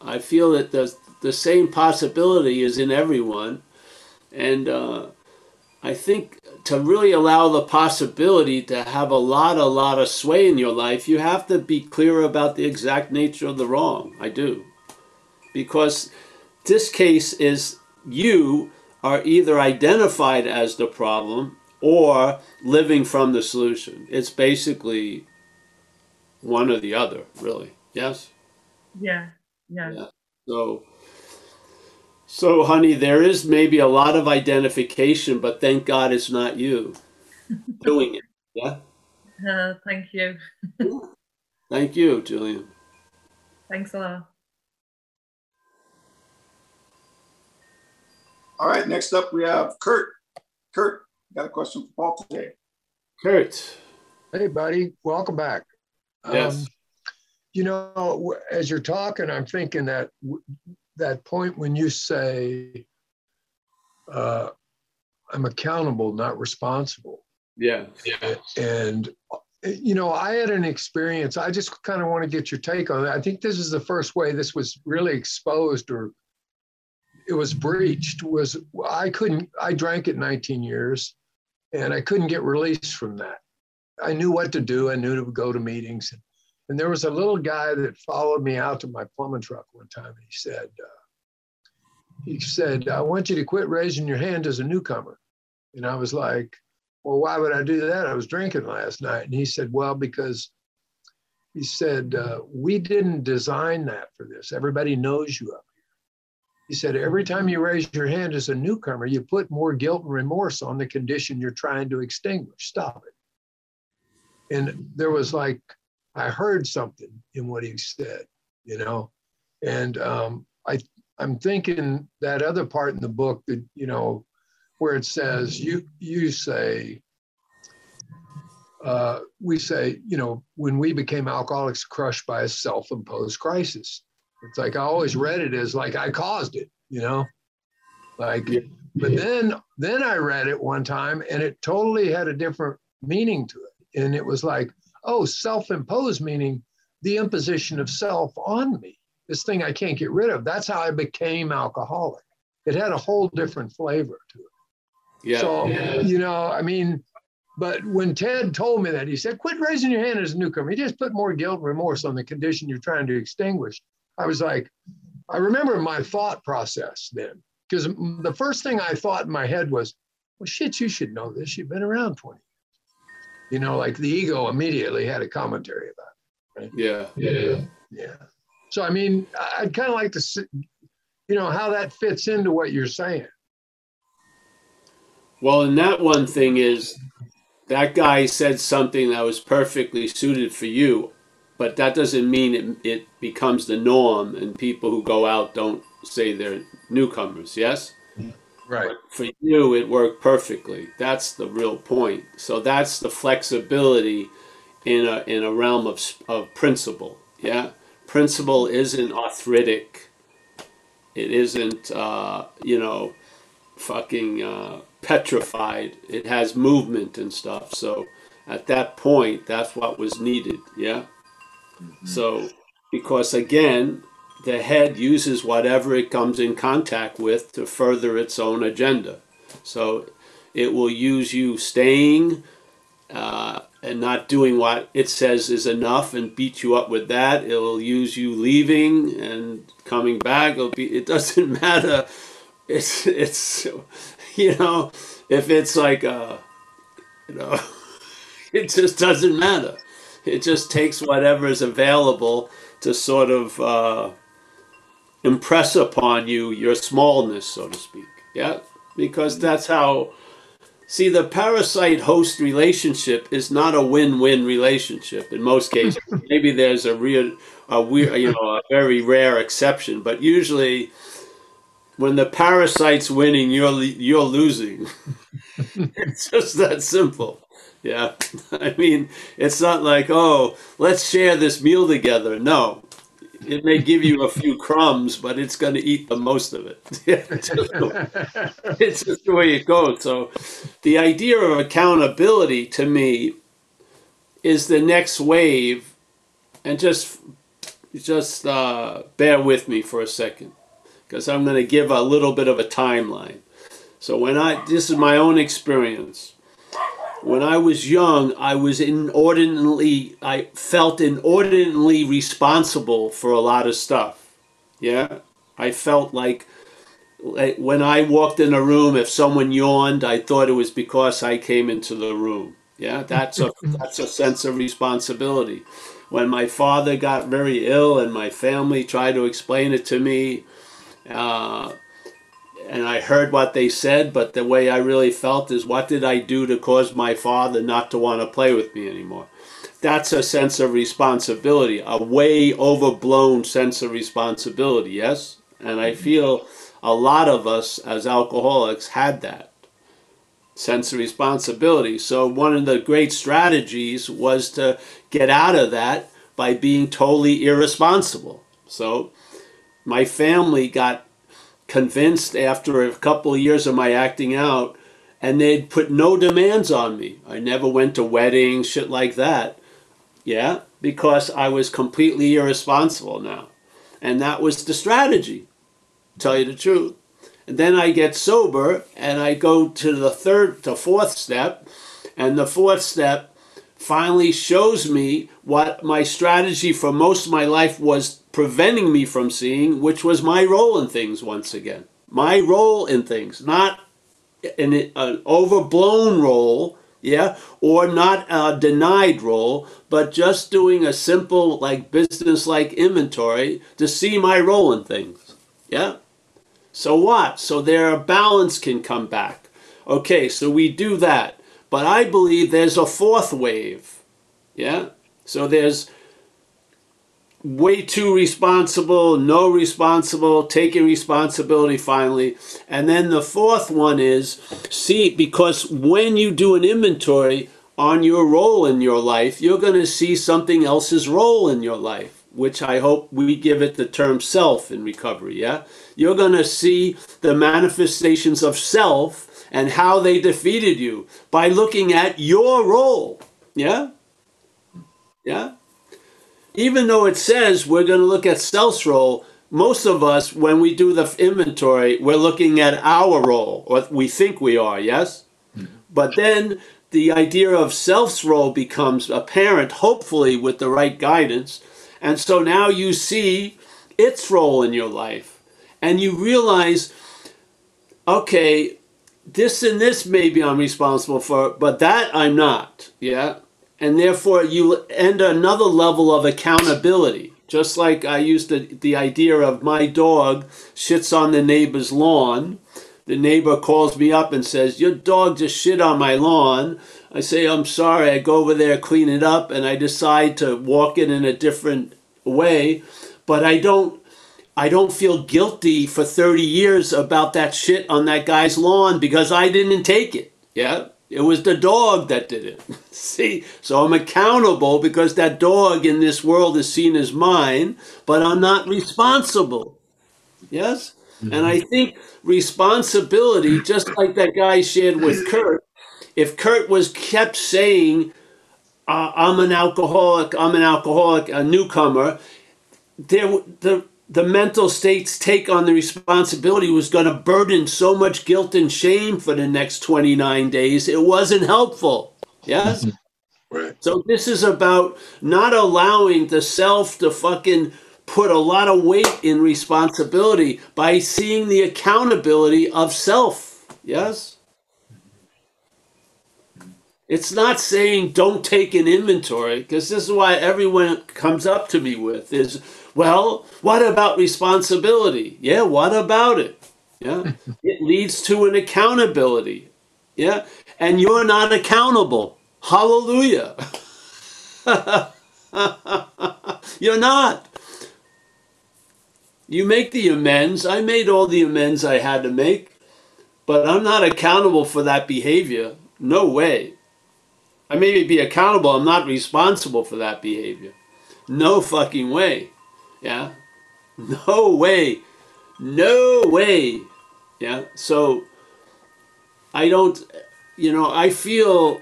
I feel that the the same possibility is in everyone, and uh, I think to really allow the possibility to have a lot, a lot of sway in your life, you have to be clear about the exact nature of the wrong. I do, because this case is you are either identified as the problem or living from the solution. It's basically one or the other, really. Yes? Yeah. Yeah. yeah. So so honey, there is maybe a lot of identification, but thank God it's not you <laughs> doing it. Yeah? Uh, thank you. thank you, Julian. Thanks a lot. All right, next up we have Kurt. Kurt, got a question for Paul today. Kurt. Hey, buddy. Welcome back. Yes. Um, you know, as you're talking, I'm thinking that that point when you say, uh, I'm accountable, not responsible. Yeah. yeah. And, you know, I had an experience. I just kind of want to get your take on it. I think this is the first way this was really exposed or it was breached was I couldn't, I drank it 19 years and I couldn't get released from that. I knew what to do. I knew to go to meetings. And, there was a little guy that followed me out to my plumbing truck one time. And he said, uh, he said, I want you to quit raising your hand as a newcomer. And I was like, Well, why would I do that? I was drinking last night. And he said, Well, because he said, uh, We didn't design that for this. Everybody knows you up here. He said, Every time you raise your hand as a newcomer, you put more guilt and remorse on the condition you're trying to extinguish. Stop it. And there was like, I heard something in what he said, you know, and um, I I'm thinking that other part in the book that you know where it says you you say uh, we say you know when we became alcoholics crushed by a self-imposed crisis. It's like i always read it as like i caused it you know? Like but then then i read it one time and it totally had a different meaning to it. And it was like oh self-imposed meaning the imposition of self on me this thing I can't get rid of. That's how I became alcoholic. It had a whole different flavor to it. Yeah. So, you know, I mean, but when Ted told me that, he said, quit raising your hand as a newcomer. You just put more guilt and remorse on the condition you're trying to extinguish. I was like, I remember my thought process then, because the first thing I thought in my head was, well, shit, you should know this. You've been around 20 years. You know, like the ego immediately had a commentary about it. Right? Yeah. Yeah. Yeah. So, I mean, I'd kind of like to see, you know, how that fits into what you're saying. Well, and that one thing is that guy said something that was perfectly suited for you, but that doesn't mean it, it becomes the norm and people who go out don't say they're newcomers, yes? Right. But for you, it worked perfectly. That's the real point. So that's the flexibility in a, in a realm of, of principle, yeah? principle isn't arthritic. It isn't, uh, you know, fucking uh, petrified. It has movement and stuff. So at that point, that's what was needed. Yeah. Mm-hmm. So, because again, the head uses whatever it comes in contact with to further its own agenda. So it will use you staying, uh, and not doing what it says is enough and beat you up with that. It'll use you leaving and coming back. Be. It doesn't <laughs> matter. It's it's you know if it's like a you know <laughs> it just doesn't matter. It just takes whatever is available to sort of uh, impress upon you your smallness, so to speak. Yeah, because that's how See, the parasite host relationship is not a win win relationship in most cases. <laughs> Maybe there's a real, a weird, you know, a very rare exception, but usually when the parasite's winning, you're you're losing. <laughs> it's just that simple. Yeah, <laughs> I mean, it's not like oh, let's share this meal together. No, it may give you a few crumbs, but it's going to eat the most of it. <laughs> it's, just the way it goes. So, the idea of accountability to me is the next wave, and just just uh, bear with me for a second, because I'm going to give a little bit of a timeline. So when I this is my own experience when I was young, I was inordinately, I felt inordinately responsible for a lot of stuff. Yeah. I felt like, like when I walked in a room, if someone yawned, I thought it was because I came into the room. Yeah. That's a, <laughs> that's a sense of responsibility. When my father got very ill and my family tried to explain it to me, uh, and I heard what they said, but the way I really felt is what did I do to cause my father not to want to play with me anymore? That's a sense of responsibility, a way overblown sense of responsibility, yes? And I mm-hmm. feel a lot of us as alcoholics had that sense of responsibility. So one of the great strategies was to get out of that by being totally irresponsible. So my family got convinced after a couple of years of my acting out, and they'd put no demands on me. I never went to weddings, shit like that. Yeah, because I was completely irresponsible now. And that was the strategy, tell you the truth. And then I get sober and I go to the third to fourth step, and the fourth step finally shows me what my strategy for most of my life was preventing me from seeing, which was my role in things once again. my role in things, not an, an overblown role, yeah, or not a denied role, but just doing a simple, like business like inventory to see my role in things, yeah. So what? So there their balance can come back. Okay, so we do that. But I believe there's a fourth wave. Yeah? So there's way too responsible, no responsible, taking responsibility finally. And then the fourth one is see, because when you do an inventory on your role in your life, you're going to see something else's role in your life, which I hope we give it the term self in recovery. Yeah. You're to see the manifestations of self and how they defeated you by looking at your role. Yeah. Yeah even though it says we're going to look at self's role, most of us, when we do the inventory, we're looking at our role, or we think we are, yes? Mm-hmm. But then the idea of self's role becomes apparent, hopefully with the right guidance. And so now you see its role in your life. And you realize, okay, this and this maybe I'm responsible for, but that I'm not. Yeah and therefore you end another level of accountability. Just like I used the, the idea of my dog shits on the neighbor's lawn. The neighbor calls me up and says, Your dog just shit on my lawn. I say, I'm sorry. I go over there, clean it up, and I decide to walk it in a different way. But I don't I don't feel guilty for 30 years about that shit on that guy's lawn because I didn't take it. Yeah. It was the dog that did it. <laughs> See? So I'm accountable because that dog in this world is seen as mine, but I'm not responsible. Yes? Mm-hmm. And I think responsibility, just like that guy shared with Kurt, if Kurt was kept saying, uh, I'm an alcoholic, I'm an alcoholic, a newcomer, there the the mental state's take on the responsibility was going to burden so much guilt and shame for the next 29 days. It wasn't helpful. Yes? Mm-hmm. Right. So this is about not allowing the self to fucking put a lot of weight in responsibility by seeing the accountability of self. Yes? It's not saying don't take an inventory because this is why everyone comes up to me with is well, what about responsibility? Yeah, what about it? Yeah, <laughs> it leads to an accountability. Yeah, and you're not accountable. Hallelujah. <laughs> you're not. You make the amends. I made all the amends I had to make, but I'm not accountable for that behavior. No way. I may be accountable, I'm not responsible for that behavior. No fucking way. Yeah. No way. No way. Yeah. So I don't, you know, I feel,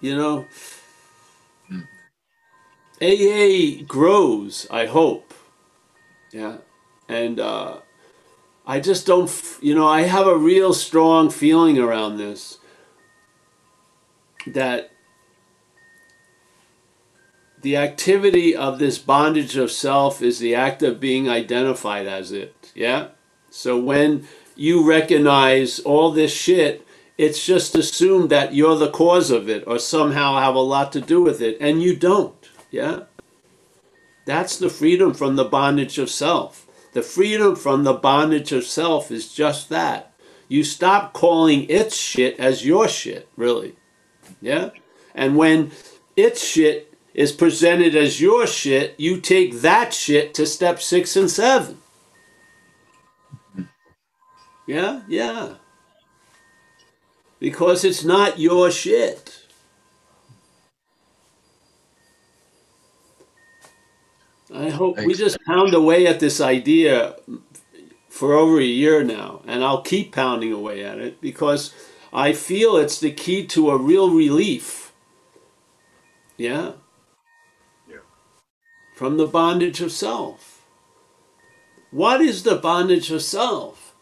you know, AA grows, I hope. Yeah. And uh, I just don't, you know, I have a real strong feeling around this that the activity of this bondage of self is the act of being identified as it. Yeah? So when you recognize all this shit, it's just assumed that you're the cause of it or somehow have a lot to do with it, and you don't. Yeah? That's the freedom from the bondage of self. The freedom from the bondage of self is just that. You stop calling its shit as your shit, really. Yeah? And when its shit is presented as your shit, you take that shit to step six and seven. Yeah, yeah. Because it's not your shit. I hope Thanks. we just pound away at this idea for over a year now, and I'll keep pounding away at it because I feel it's the key to a real relief. Yeah from the bondage of self. What is the bondage of self?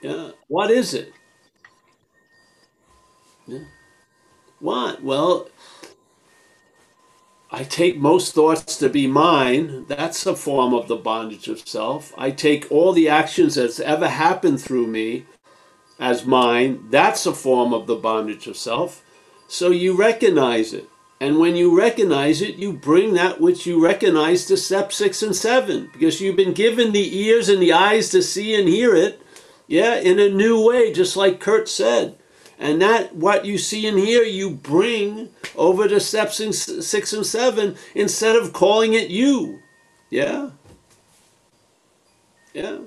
Yeah. What is it? Yeah. What? Well, I take most thoughts to be mine. That's a form of the bondage of self. I take all the actions that's ever happened through me as mine. That's a form of the bondage of self. So you recognize it. And when you recognize it, you bring that which you recognize to step six and seven because you've been given the ears and the eyes to see and hear it, yeah, in a new way, just like Kurt said. And that what you see and hear, you bring over to steps in six and seven instead of calling it you. Yeah? Yeah.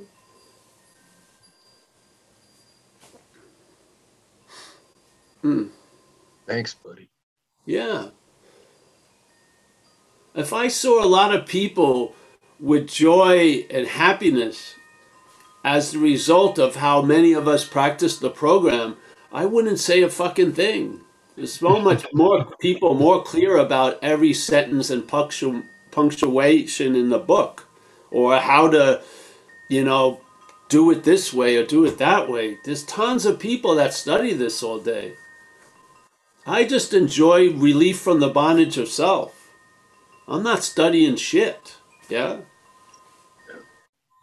Hmm. Thanks, buddy. Yeah. If I saw a lot of people with joy and happiness as the result of how many of us practice the program, I wouldn't say a fucking thing. There's so <laughs> much more people more clear about every sentence and punctu- punctuation in the book, or how to, you know, do it this way or do it that way. There's tons of people that study this all day. I just enjoy relief from the bondage of self. I'm not studying shit. Yeah?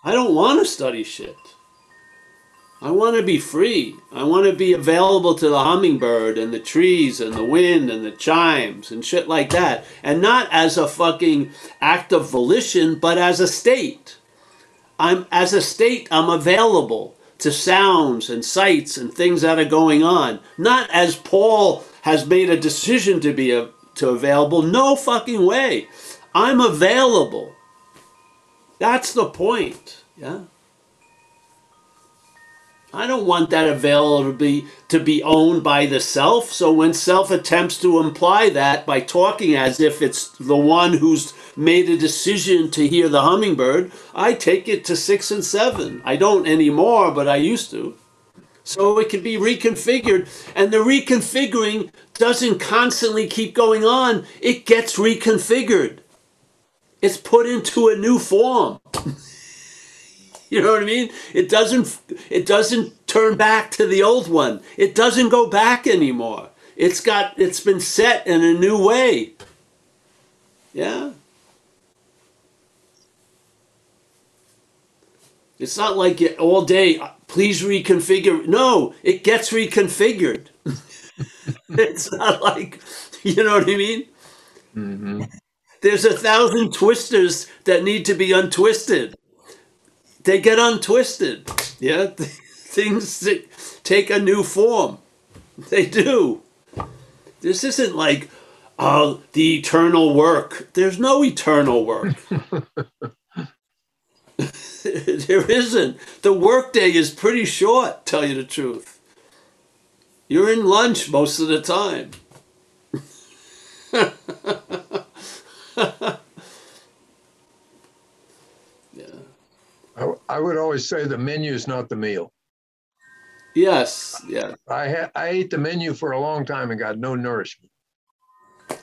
I don't want to study shit. I want to be free. I want to be available to the hummingbird and the trees and the wind and the chimes and shit like that. And not as a fucking act of volition, but as a state. I'm as a state, I'm available to sounds and sights and things that are going on. Not as Paul has made a decision to be a, to available. No fucking way. I'm available. That's the point. Yeah. I don't want that availability to be owned by the self. So when self attempts to imply that by talking as if it's the one who's made a decision to hear the hummingbird, I take it to six and seven. I don't anymore, but I used to. So it can be reconfigured. And the reconfiguring doesn't constantly keep going on, it gets reconfigured. It's put into a new form. <laughs> You know what I mean? It doesn't it doesn't turn back to the old one. It doesn't go back anymore. It's got it's been set in a new way. Yeah? It's not like all day, please reconfigure. No, it gets reconfigured. <laughs> it's not like, you know what I mean? Mm-hmm. There's a thousand twisters that need to be untwisted they get untwisted. Yeah, <laughs> things take a new form. They do. This isn't like uh, the eternal work. There's no eternal work. <laughs> <laughs> there isn't. The workday is pretty short, tell you the truth. You're in lunch most of the time. <laughs> I, I would always say the menu is not the meal. Yes, yeah. I ha- I ate the menu for a long time and got no nourishment.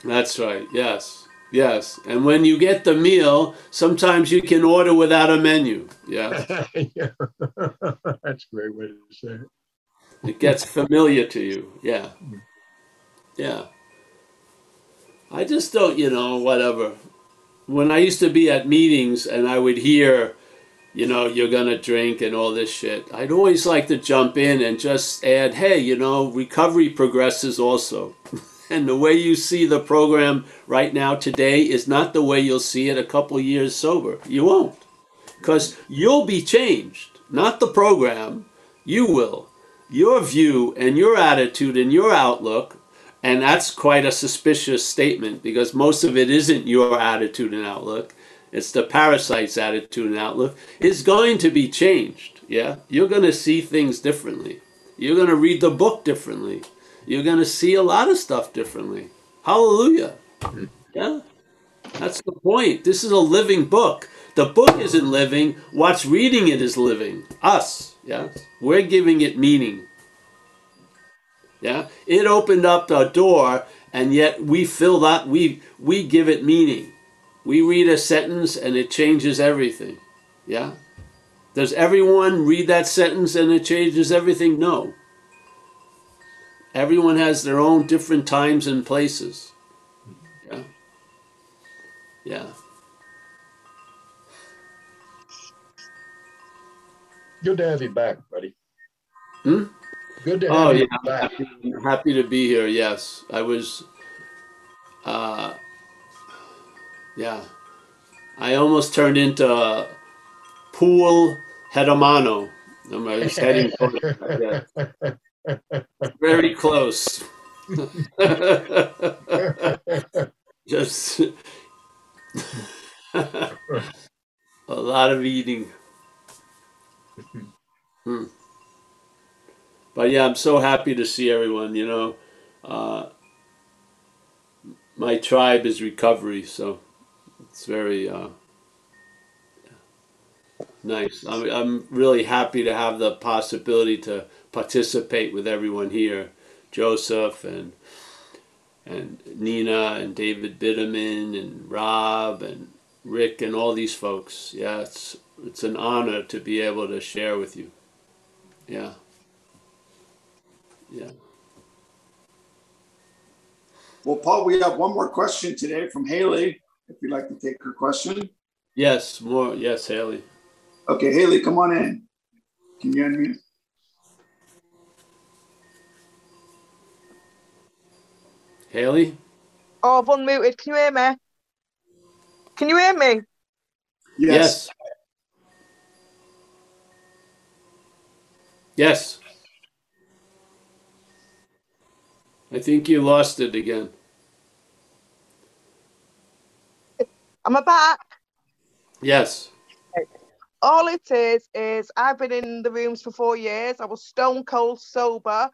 That's right. Yes, yes. And when you get the meal, sometimes you can order without a menu. <laughs> Yeah. yeah. <laughs> That's a great way to say it. It gets familiar to you. Yeah. Yeah. I just don't, you know, whatever. When I used to be at meetings and I would hear you know, you're going to drink and all this shit. I'd always like to jump in and just add, hey, you know, recovery progresses also. <laughs> and the way you see the program right now today is not the way you'll see it a couple years sober. You won't. Because you'll be changed, not the program. You will. Your view and your attitude and your outlook, and that's quite a suspicious statement because most of it isn't your attitude and outlook it's the parasite's attitude and outlook, is going to be changed. Yeah? You're going to see things differently. You're going to read the book differently. You're going to see a lot of stuff differently. Hallelujah. Yeah? That's the point. This is a living book. The book isn't living. What's reading it is living. Us. Yeah? We're giving it meaning. Yeah? It opened up the door and yet we fill that we we give it meaning. We read a sentence and it changes everything. Yeah? Does everyone read that sentence and it changes everything? No. Everyone has their own different times and places. Yeah. Yeah. Good to have you back, buddy. Hmm? Good to have Oh you yeah, back. happy, happy to be here. Yes, I was. Uh, yeah, I almost turned into a pool hedomano. I'm I was heading that, <laughs> yeah. Very close. <laughs> Just <laughs> a lot of eating. Hmm. But yeah, I'm so happy to see everyone. You know, uh, my tribe is recovery, so it's very uh, nice. I'm, I'm really happy to have the possibility to participate with everyone here, Joseph and and Nina and David Bitterman and Rob and Rick and all these folks. Yeah, it's it's an honor to be able to share with you. Yeah. Yeah. Well, Paul, we have one more question today from Haley. If you'd like to take her question. Yes, more. Yes, Haley. Okay, Haley, come on in. Can you unmute? Haley? Oh, I've unmuted. Can you hear me? Can you hear me? Yes. Yes. I think you lost it again. Am I back? Yes. All it is is I've been in the rooms for four years. I was stone cold sober.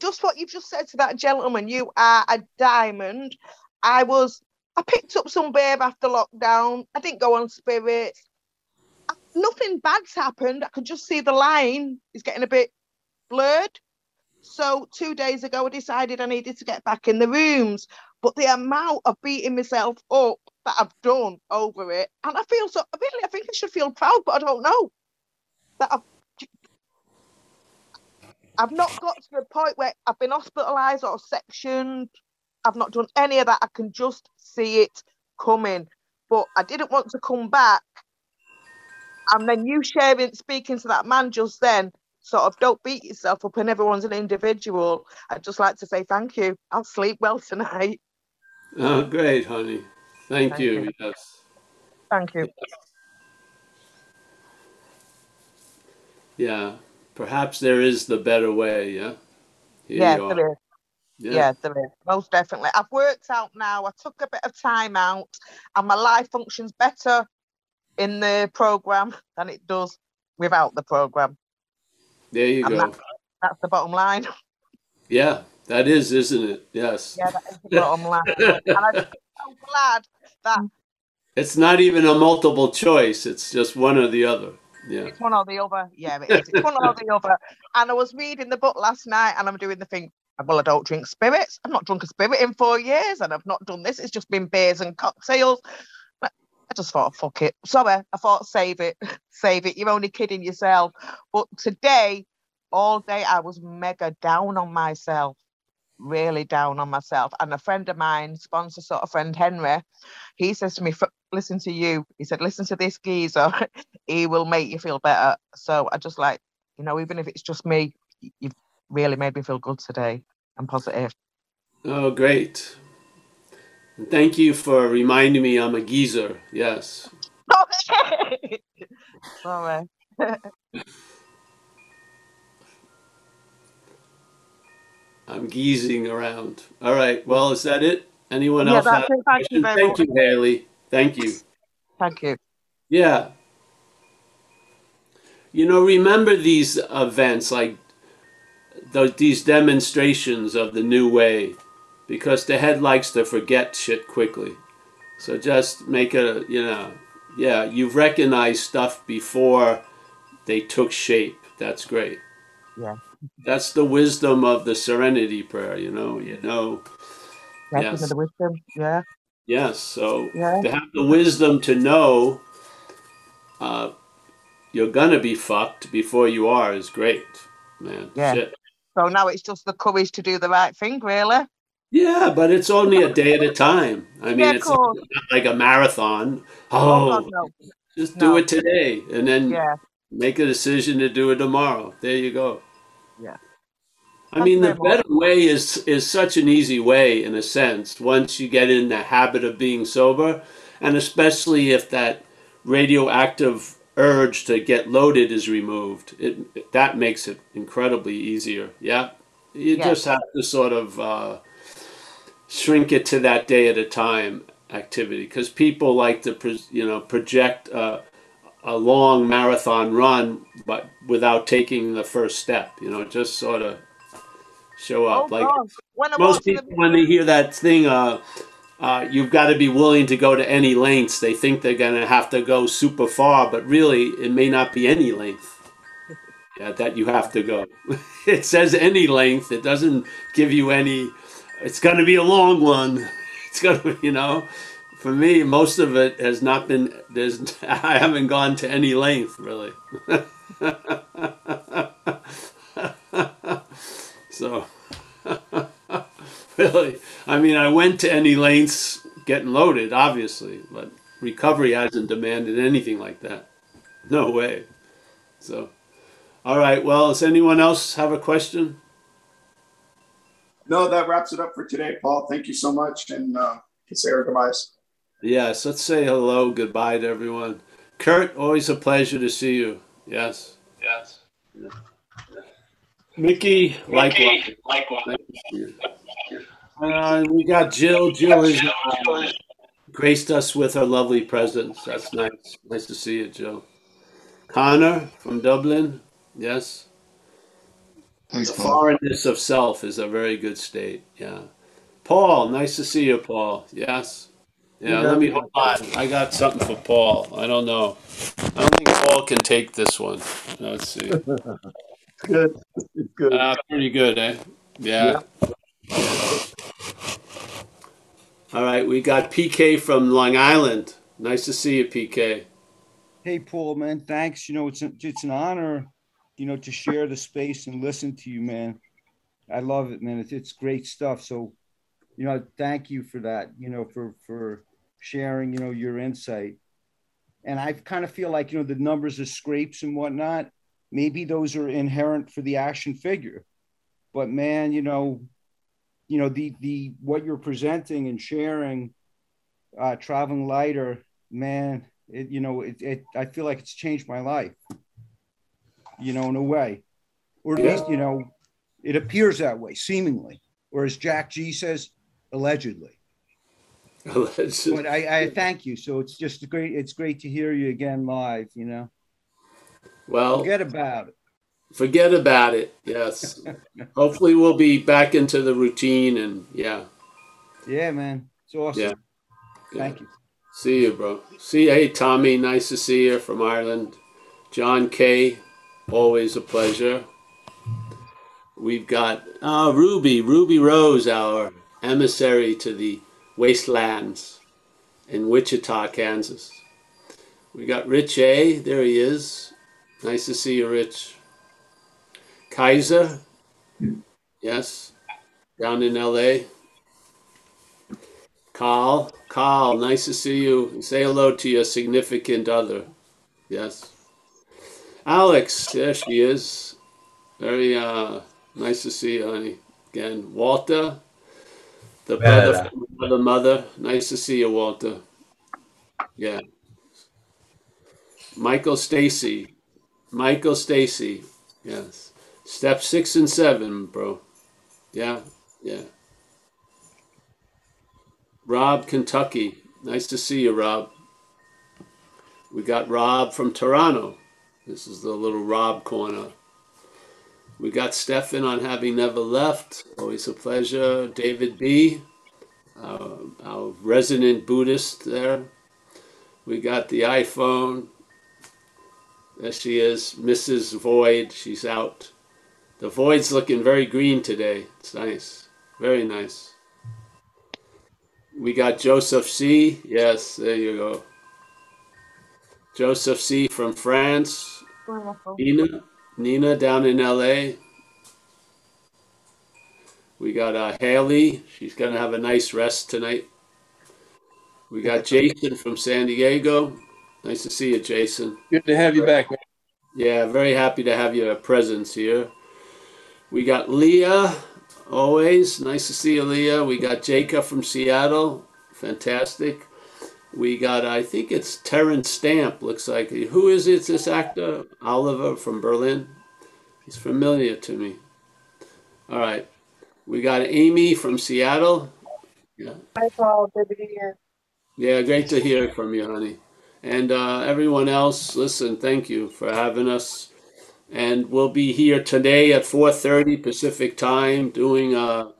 Just what you've just said to that gentleman, you are a diamond. I was I picked up some babe after lockdown. I didn't go on spirits. Nothing bad's happened. I could just see the line is getting a bit blurred. So two days ago, I decided I needed to get back in the rooms. But the amount of beating myself up that I've done over it, and I feel so really, I think I should feel proud, but I don't know that I've. I've not got to the point where I've been hospitalised or sectioned. I've not done any of that. I can just see it coming. But I didn't want to come back. And then you sharing, speaking to that man just then, sort of don't beat yourself up and everyone's an individual. I'd just like to say thank you. I'll sleep well tonight. Oh, great, honey. Thank, Thank you. you. Yes. Thank you. Yeah. Perhaps there is the better way. Yeah. Here yeah, there is. Yeah. Yeah, there is. Most definitely. I've worked out now. I took a bit of time out and my life functions better in the program <laughs> than it does without the program. There you And go. that's, that's the bottom line. <laughs> Yeah, that is, isn't it? Yes. Yeah, that is the bottom line. <laughs> And I'm so glad that It's not even a multiple choice. It's just one or the other. Yeah. it's one or the other. Yeah, it is. It's one or the <laughs> other. And I was reading the book last night and I'm doing the thing. Well, I don't drink spirits. I've not drunk a spirit in four years and I've not done this. It's just been beers and cocktails. But I just thought, fuck it. Sorry, I thought, save it. <laughs> save it. You're only kidding yourself. But today, all day, I was mega down on myself. Really down on myself. And a friend of mine, sponsor sort of friend Henry, he says to me, listen to you. He said, listen to this geezer. <laughs> he will make you feel better. So I just like, you know, even if it's just me, you've really made me feel good today and positive. Oh, great. And thank you for reminding me I'm a geezer. Yes. <laughs> Sorry. <laughs> I'm geezing around. All right. Well, is that it? Anyone Yeah, else have that's a it. Thank you question? very Thank much. you, Haley. Thank you. Thank you. Yeah. You know, remember these events like th- these demonstrations of the new way because the head likes to forget shit quickly. So just make a, you know, yeah, you've recognized stuff before they took shape. That's great. Yeah. That's the wisdom of the serenity prayer, you know, you know. Yeah, Yes. the wisdom. Yeah. Yes, so Yeah. to have the wisdom to know uh, you're gonna be fucked before you are is great, man. Yeah. Shit. So now it's just the courage to do the right thing, really. Yeah, but it's only a day at a time. I mean, Yeah, it's not like a marathon. Oh, Oh, God, no. just do No. it today and then Yeah. make a decision to do it tomorrow. There you go. Yeah. I mean, the better way is is such an easy way in a sense. Once you get in the habit of being sober, and especially if that radioactive urge to get loaded is removed, it that makes it incredibly easier. Yeah, you Yeah. just have to sort of uh, shrink it to that day at a time activity because people like to you know project uh, a long marathon run, but without taking the first step. You know, just sort of show Oh, up. like God. When most people, the when they hear that thing, uh, uh, you've got to be willing to go to any lengths. They think they're going to have to go super far, but really, it may not be any length. <laughs> Yeah, that you have to go. <laughs> it says any length. It doesn't give you any. It's going to be a long one. <laughs> It's going to, you know. For me, most of it has not been. There's. <laughs> I haven't gone to any length really. <laughs> so, <laughs> really, I mean, I went to any lengths getting loaded, obviously, but recovery hasn't demanded anything like that. No way. So, all right. Well, does anyone else have a question? No, that wraps it up for today, Paul. Thank you so much, and uh, say our goodbyes. Yes. Let's say hello, goodbye to everyone. Kurt, always a pleasure to see you. Yes. Yes. Mickey, likewise. likewise. Nice you. Uh, we got Jill. Jill has uh, graced us with her lovely presence. That's nice. Nice to see you, Jill. Connor from Dublin. Yes. Thanks, The Paul. foreignness of self is a very good state. Yeah. Paul, nice to see you, Paul. Yes. Yeah, let me hold on. I got something for Paul. I don't know. I don't think Paul can take this one. Let's see. <laughs> Good. It's good. Uh, pretty good, eh? Yeah. All right, we got PK from Long Island. Nice to see you, PK. Hey, Paul, man, thanks. You know, it's it's an honor, you know, to share the space and listen to you, man. I love it, man. It's, it's great stuff. So, you know, thank you for that. You know, for for sharing, you know, your insight. And I kind of feel like you know the numbers of scrapes and whatnot. Maybe those are inherent for the action figure, but man, you know, you know the the what you're presenting and sharing, uh, traveling lighter, man it, you know, it, it, I feel like it's changed my life, you know, in a way, or at Yeah. least, you know, it appears that way, seemingly, or as Jack G says, allegedly. But I, I thank you. So it's just great. It's great to hear you again live, you know, well, forget about it. forget about it. Yes. <laughs> Hopefully, we'll be back into the routine and yeah. Yeah, man. It's awesome. Yeah. yeah. Thank you. See you, bro. See, hey, Tommy, nice to see you from Ireland. John K, always a pleasure. We've got uh, Ruby, Ruby Rose, our emissary to the wastelands in Wichita, Kansas. We got Rich A, there he is. Nice to see you, Rich. Kaiser, yes, down in LA. Carl, Carl, nice to see you. Say hello to your significant other. Yes. Alex, there she is. Very uh, nice to see you, honey. Again, Walter, the brother from another mother. Nice to see you, Walter. Yeah. Michael Stacy. Michael Stacy. Yes. Step six and seven, bro. Yeah, yeah. Rob, Kentucky. Nice to see you, Rob. We got Rob from Toronto. This is the little Rob corner. We got Stefan on Having Never Left. Always a pleasure. David B., uh, our resident Buddhist there. We got the iPhone. There she is, Mrs. Void. She's out. The Void's looking very green today. It's nice. Very nice. We got Joseph C. Yes, there you go. Joseph C. from France. Nina, Nina down in LA. We got uh, Haley. She's going to have a nice rest tonight. We got <laughs> Jason from San Diego. Nice to see you, Jason. Good to have you back, man. Yeah, very happy to have your presence here. We got Leah, always. Nice to see you, Leah. We got Jacob from Seattle. Fantastic. We got, I think it's Terence Stamp, looks like. Who is it, this actor? Oliver from Berlin. He's familiar to me. All right. We got Amy from Seattle. Yeah. Hi, Paul. Good to be here. Yeah, great to hear from you, honey. And uh, everyone else, listen, thank you for having us. And we'll be here today at 4:30 Pacific time doing a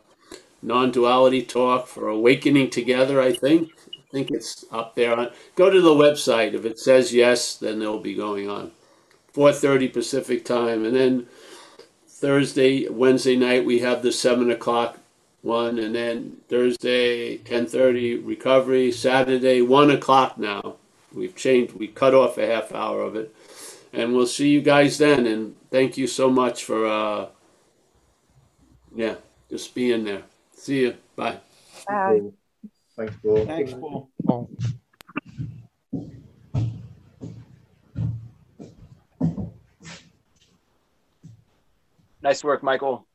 non-duality talk for Awakening Together, I think. I think it's up there. Go to the website. If it says yes, then it'll be going on. 4:30 Pacific time. And then Thursday, Wednesday night, we have the 7 o'clock one. And then Thursday, 10.30 recovery. Saturday, 1 o'clock now. We've changed, we cut off a half hour of it. And we'll see you guys then. And thank you so much for, uh, yeah, just being there. See you. Bye. Bye. Thanks, Paul. Thanks, Paul. Nice work, Michael.